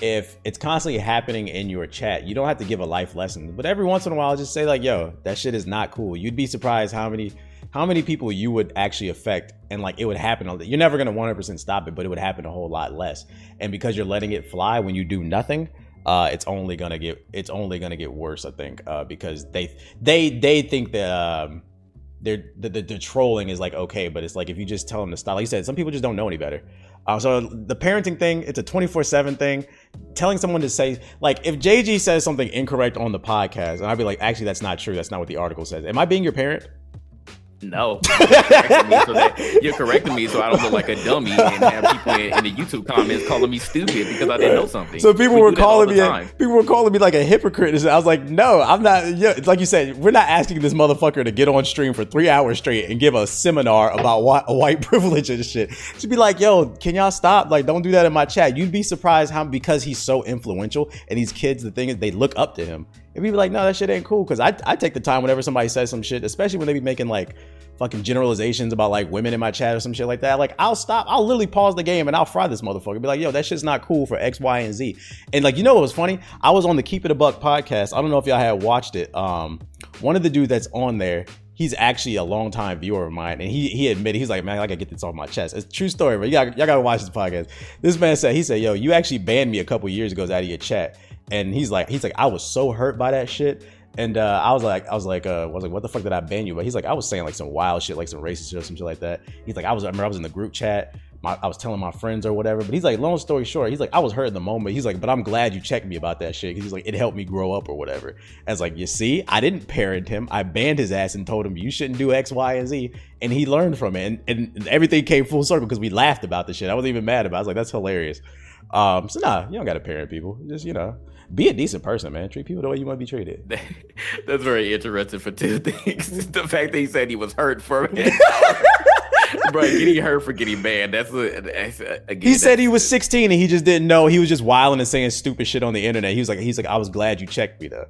if it's constantly happening in your chat, you don't have to give a life lesson. But every once in a while, just say like, "Yo, that shit is not cool." You'd be surprised how many how many people you would actually affect and like it would happen you're never going to 100% stop it but it would happen a whole lot less. And because you're letting it fly when you do nothing uh, it's only gonna get it's only gonna get worse i think uh, because they they they think that um, they're the, the, the, trolling is like okay but it's like if you just tell them to stop like you said some people just don't know any better. Uh, so the parenting thing it's a 24-7 thing. Telling someone to say like if jg says something incorrect on the podcast and i'd be like actually that's not true. That's not what the article says. Am i being your parent No, [laughs] you're correcting, me so that, you're correcting me so I don't look like a dummy and have people in, in, the YouTube comments calling me stupid because I didn't know something. So people we were calling me, a, people were calling me like a hypocrite. I was like, no, I'm not. Yeah, it's like you said, we're not asking this motherfucker to get on stream for three hours straight and give a seminar about white, [laughs] white privilege and shit. Should be like, yo, can y'all stop? Like, don't do that in my chat. You'd be surprised how because he's so influential and these kids, the thing is, they look up to him. And people like, no, that shit ain't cool. Cause I, I take the time whenever somebody says some shit, especially when they be making like fucking generalizations about like women in my chat or some shit like that. Like I'll stop, I'll literally pause the game and I'll fry this motherfucker. Be like, yo, that shit's not cool for X, Y, and Z. And like, you know what was funny? I was on the Keep It a Buck podcast. I don't know if y'all had watched it. Um, one of the dudes that's on there, he's actually a longtime viewer of mine, and he he admitted he's like, man, I gotta get this off my chest. It's true story, but y'all, y'all gotta watch this podcast. This man said he said, yo, you actually banned me a couple years ago out of your chat, and he's like, he's like, I was so hurt by that shit and uh, I was like, I was like, uh, I was like, what the fuck did I ban you? But he's like, I was saying like some wild shit, like some racist shit or some shit like that. He's like, I was, I remember I was in the group chat. My, I was telling my friends or whatever. But he's like, long story short, he's like, I was hurt in the moment. He's like, but I'm glad you checked me about that shit. He's like, it helped me grow up or whatever. It's like, you see, I didn't parent him. I banned his ass and told him you shouldn't do X, Y, and Z. And he learned from it. And, and everything came full circle because we laughed about the shit. I wasn't even mad about it. I was like, that's hilarious. Um, so nah, you don't gotta parent people. Just, you know, be a decent person, man. Treat people the way you want to be treated. [laughs] That's very interesting for two things. [laughs] the fact that he said he was hurt for it. [laughs] Bro, getting hurt for getting banned. That's, a, that's a, again, He said he was 16 and he just didn't know. He was just wilding and saying stupid shit on the internet. He was like, he's like, I was glad you checked me though.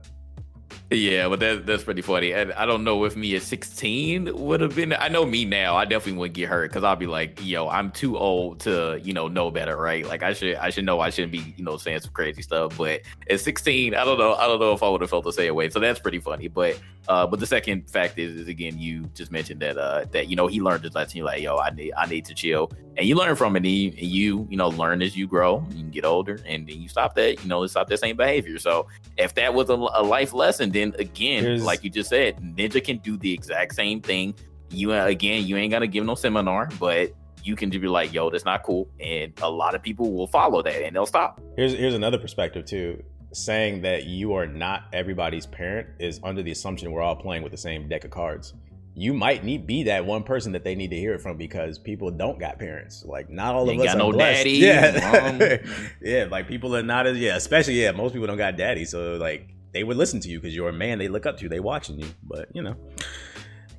Yeah, but that, that's pretty funny. And I don't know if me at 16 would have been. I know me now. I definitely wouldn't get hurt because I'll be like, yo, I'm too old to, you know, know better, right? Like I should, I should know I shouldn't be, you know, saying some crazy stuff. But at 16, I don't know. I don't know if I would have felt the same way. So that's pretty funny. But, uh, but the second fact is, is again, you just mentioned that, uh, that you know, he learned his lesson. You're like, yo, I need, I need to chill, and you learn from it. And you, you know, learn as you grow, you get older, and then you stop that, you know, stop that same behavior. So if that was a, a life lesson, then again. Here's, like you just said, Ninja can do the exact same thing. You uh, again, you ain't gonna give no seminar, but you can just be like, "Yo, that's not cool," and a lot of people will follow that and they'll stop. Here's here's another perspective too. Saying that you are not everybody's parent is under the assumption we're all playing with the same deck of cards. You might need be that one person that they need to hear it from because people don't got parents. Like not all of us got no blessed. daddy. Yeah, [laughs] yeah. Like people are not as yeah. Especially yeah. Most people don't got daddy, so like they would listen to you because you're a man. They look up to you. They watching you. But you know,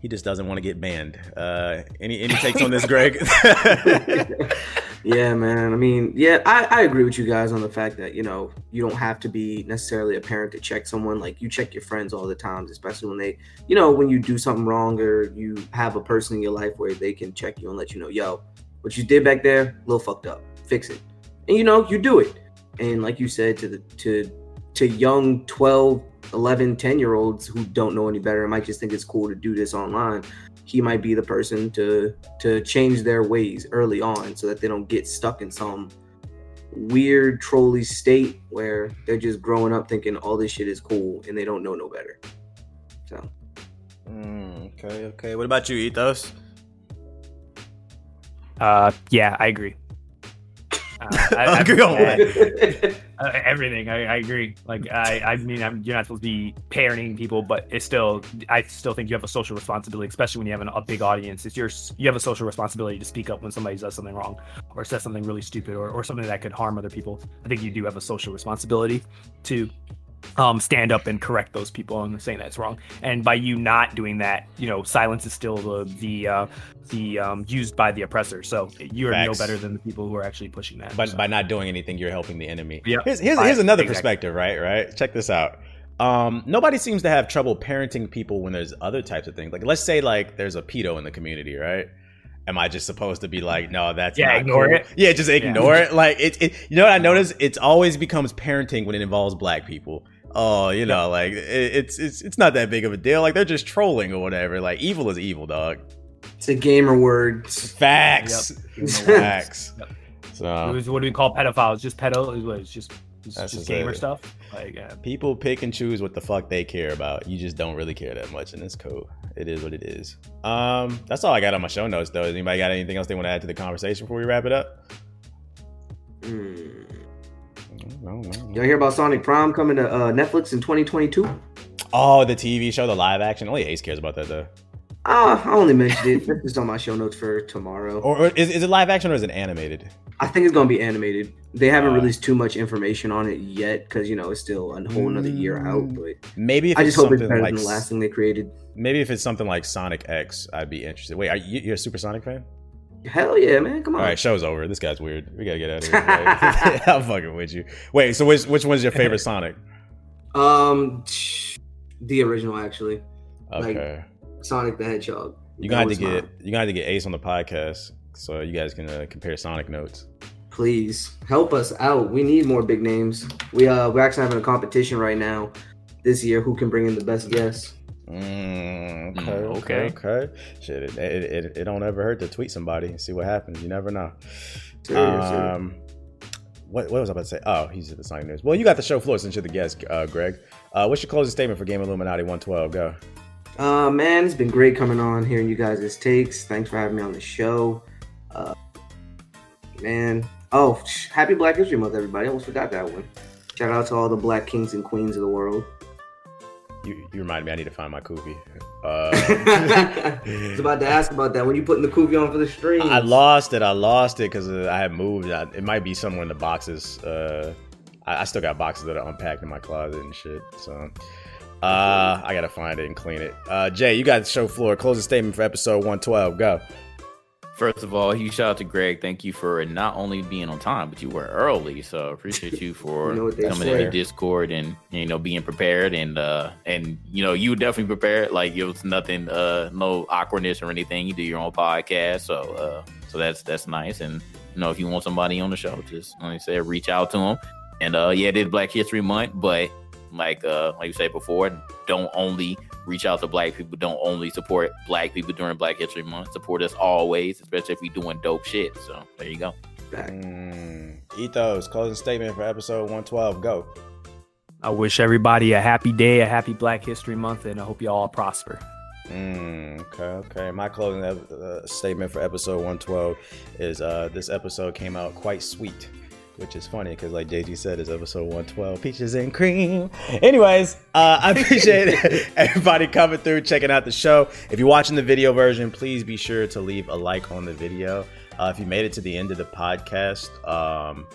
he just doesn't want to get banned. Uh, any any takes on this, Greg? [laughs] [laughs] yeah, man. I mean, yeah, I, I agree with you guys on the fact that you know you don't have to be necessarily a parent to check someone. Like you check your friends all the time, especially when they, you know, when you do something wrong or you have a person in your life where they can check you and let you know, yo, what you did back there, a little fucked up. Fix it. And you know, you do it. And like you said to the to to young 12 11 10 year olds who don't know any better and might just think it's cool to do this online he might be the person to to change their ways early on so that they don't get stuck in some weird trolly state where they're just growing up thinking all this shit is cool and they don't know no better. So. Mm, okay okay. What about you ethos uh yeah i agree uh, I, [laughs] agree uh, everything. I, I, agree. Like I, I mean, I'm, you're not supposed to be parenting people, but it's still, I still think you have a social responsibility, especially when you have an, a big audience. It's your, you have a social responsibility to speak up when somebody does something wrong, or says something really stupid, or, or something that could harm other people. I think you do have a social responsibility to um, stand up and correct those people and saying that's wrong. And by you not doing that, you know, silence is still the the uh, the um, used by the oppressor. So you are no better than the people who are actually pushing that. But so. by not doing anything, you're helping the enemy. Yeah. Here's here's, here's another exactly. perspective, right? Right. Check this out. Um, nobody seems to have trouble parenting people when there's other types of things. Like let's say like there's a pedo in the community, right? am I just supposed to be like, no, that's yeah, ignore cool. it. Yeah, just ignore yeah. it. Like it, it, you know what I notice? It always becomes parenting when it involves black people oh, you know, like it, it's it's it's not that big of a deal. Like they're just trolling or whatever. Like evil is evil, dog. It's a gamer word. Facts. Yep. [laughs] Facts. [laughs] Yep. So what do we call pedophiles? Just pedo? It's just it's just, just gamer it. stuff. Like yeah. people pick and choose what the fuck they care about. You just don't really care that much, and it's cool. It is what it is. Um, that's all I got on my show notes, though. Has anybody got anything else they want to add to the conversation before we wrap it up? Mm. Y'all hear about Sonic Prime coming to uh, Netflix in 2022? Oh, the TV show, the live action. Only Ace cares about that though. Uh, I only mentioned it. This is on my show notes for tomorrow. Or, or is, is it live action or is it animated? I think it's gonna be animated. They haven't Uh, released too much information on it yet because you know it's still a whole another year out. Mm, But Maybe if I it's just hope it's better like than the last thing they created. maybe if it's something like Sonic X, I'd be interested. Wait, are you you're a Super Sonic fan? Hell yeah, man! Come on. All right, show's over. This guy's weird. We gotta get out of here. [laughs] I'm fucking with you. Wait, so which which one's your favorite [laughs] Sonic? Um, the original actually, Like, Okay, Sonic the Hedgehog. you gonna have to get you gonna have to get Ace on the podcast so you guys can uh, compare Sonic notes. Please help us out. We need more big names. We uh we're actually having a competition right now this year. Who can bring in the best guests? Mm, okay, Mm, okay, okay. okay. Shit, it, it, it, it don't ever hurt to tweet somebody and see what happens. You never know. Serious, serious. Um, what, what was I about to say? Oh, he's at the Sonic News. Well, you got the show floor since you're the guest, uh, Greg. Uh, what's your closing statement for Game Illuminati 112? Go. Uh, man, it's been great coming on, hearing you guys' takes. Thanks for having me on the show. Uh, man, oh, happy Black History Month, everybody. I almost forgot that one. Shout out to all the Black kings and queens of the world. You, you reminded me. I need to find my kufi. [laughs] I Uh, was about to ask about that when you putting the kufi on for the stream. I lost it. I lost it because uh, I had moved. I, it might be somewhere in the boxes. Uh, I, I still got boxes that are unpacked in my closet and shit. So uh, I gotta find it and clean it. Uh, Jay, you got the show floor. Closing statement for episode 112. Go. First of all, huge shout out to Greg. Thank you for not only being on time, but you were early. So appreciate you for [laughs] You know coming say. in Discord and you know being prepared and uh and you know you were definitely prepared. Like it was nothing, uh, no awkwardness or anything. You do your own podcast, so uh, so that's that's nice. And you know if you want somebody on the show, just like I said, reach out to them. And uh, yeah, it is Black History Month, but like uh like you said before, don't only reach out to black people. Don't only support black people during Black History Month. Support us always, especially if we're doing dope shit. So there you go. Mm, Ethos, closing statement for episode 112. Go. I wish everybody a happy day, a happy Black History Month, and I hope you all prosper. Mm, okay, okay. My closing uh, statement for episode 112 is uh, this episode came out quite sweet, which is funny because, like JG said, it's episode 112 Peaches and Cream. Anyways, uh, I appreciate [laughs] everybody coming through, checking out the show. If you're watching the video version, please be sure to leave a like on the video. Uh, if you made it to the end of the podcast, um,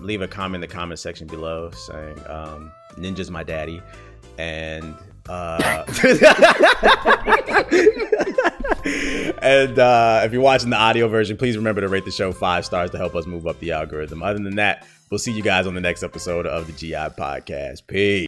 leave a comment in the comment section below saying um, Ninja's my daddy. And uh, [laughs] [laughs] and uh, if you're watching the audio version, please remember to rate the show five stars to help us move up the algorithm. Other than that, we'll see you guys on the next episode of the GI Podcast. Peace.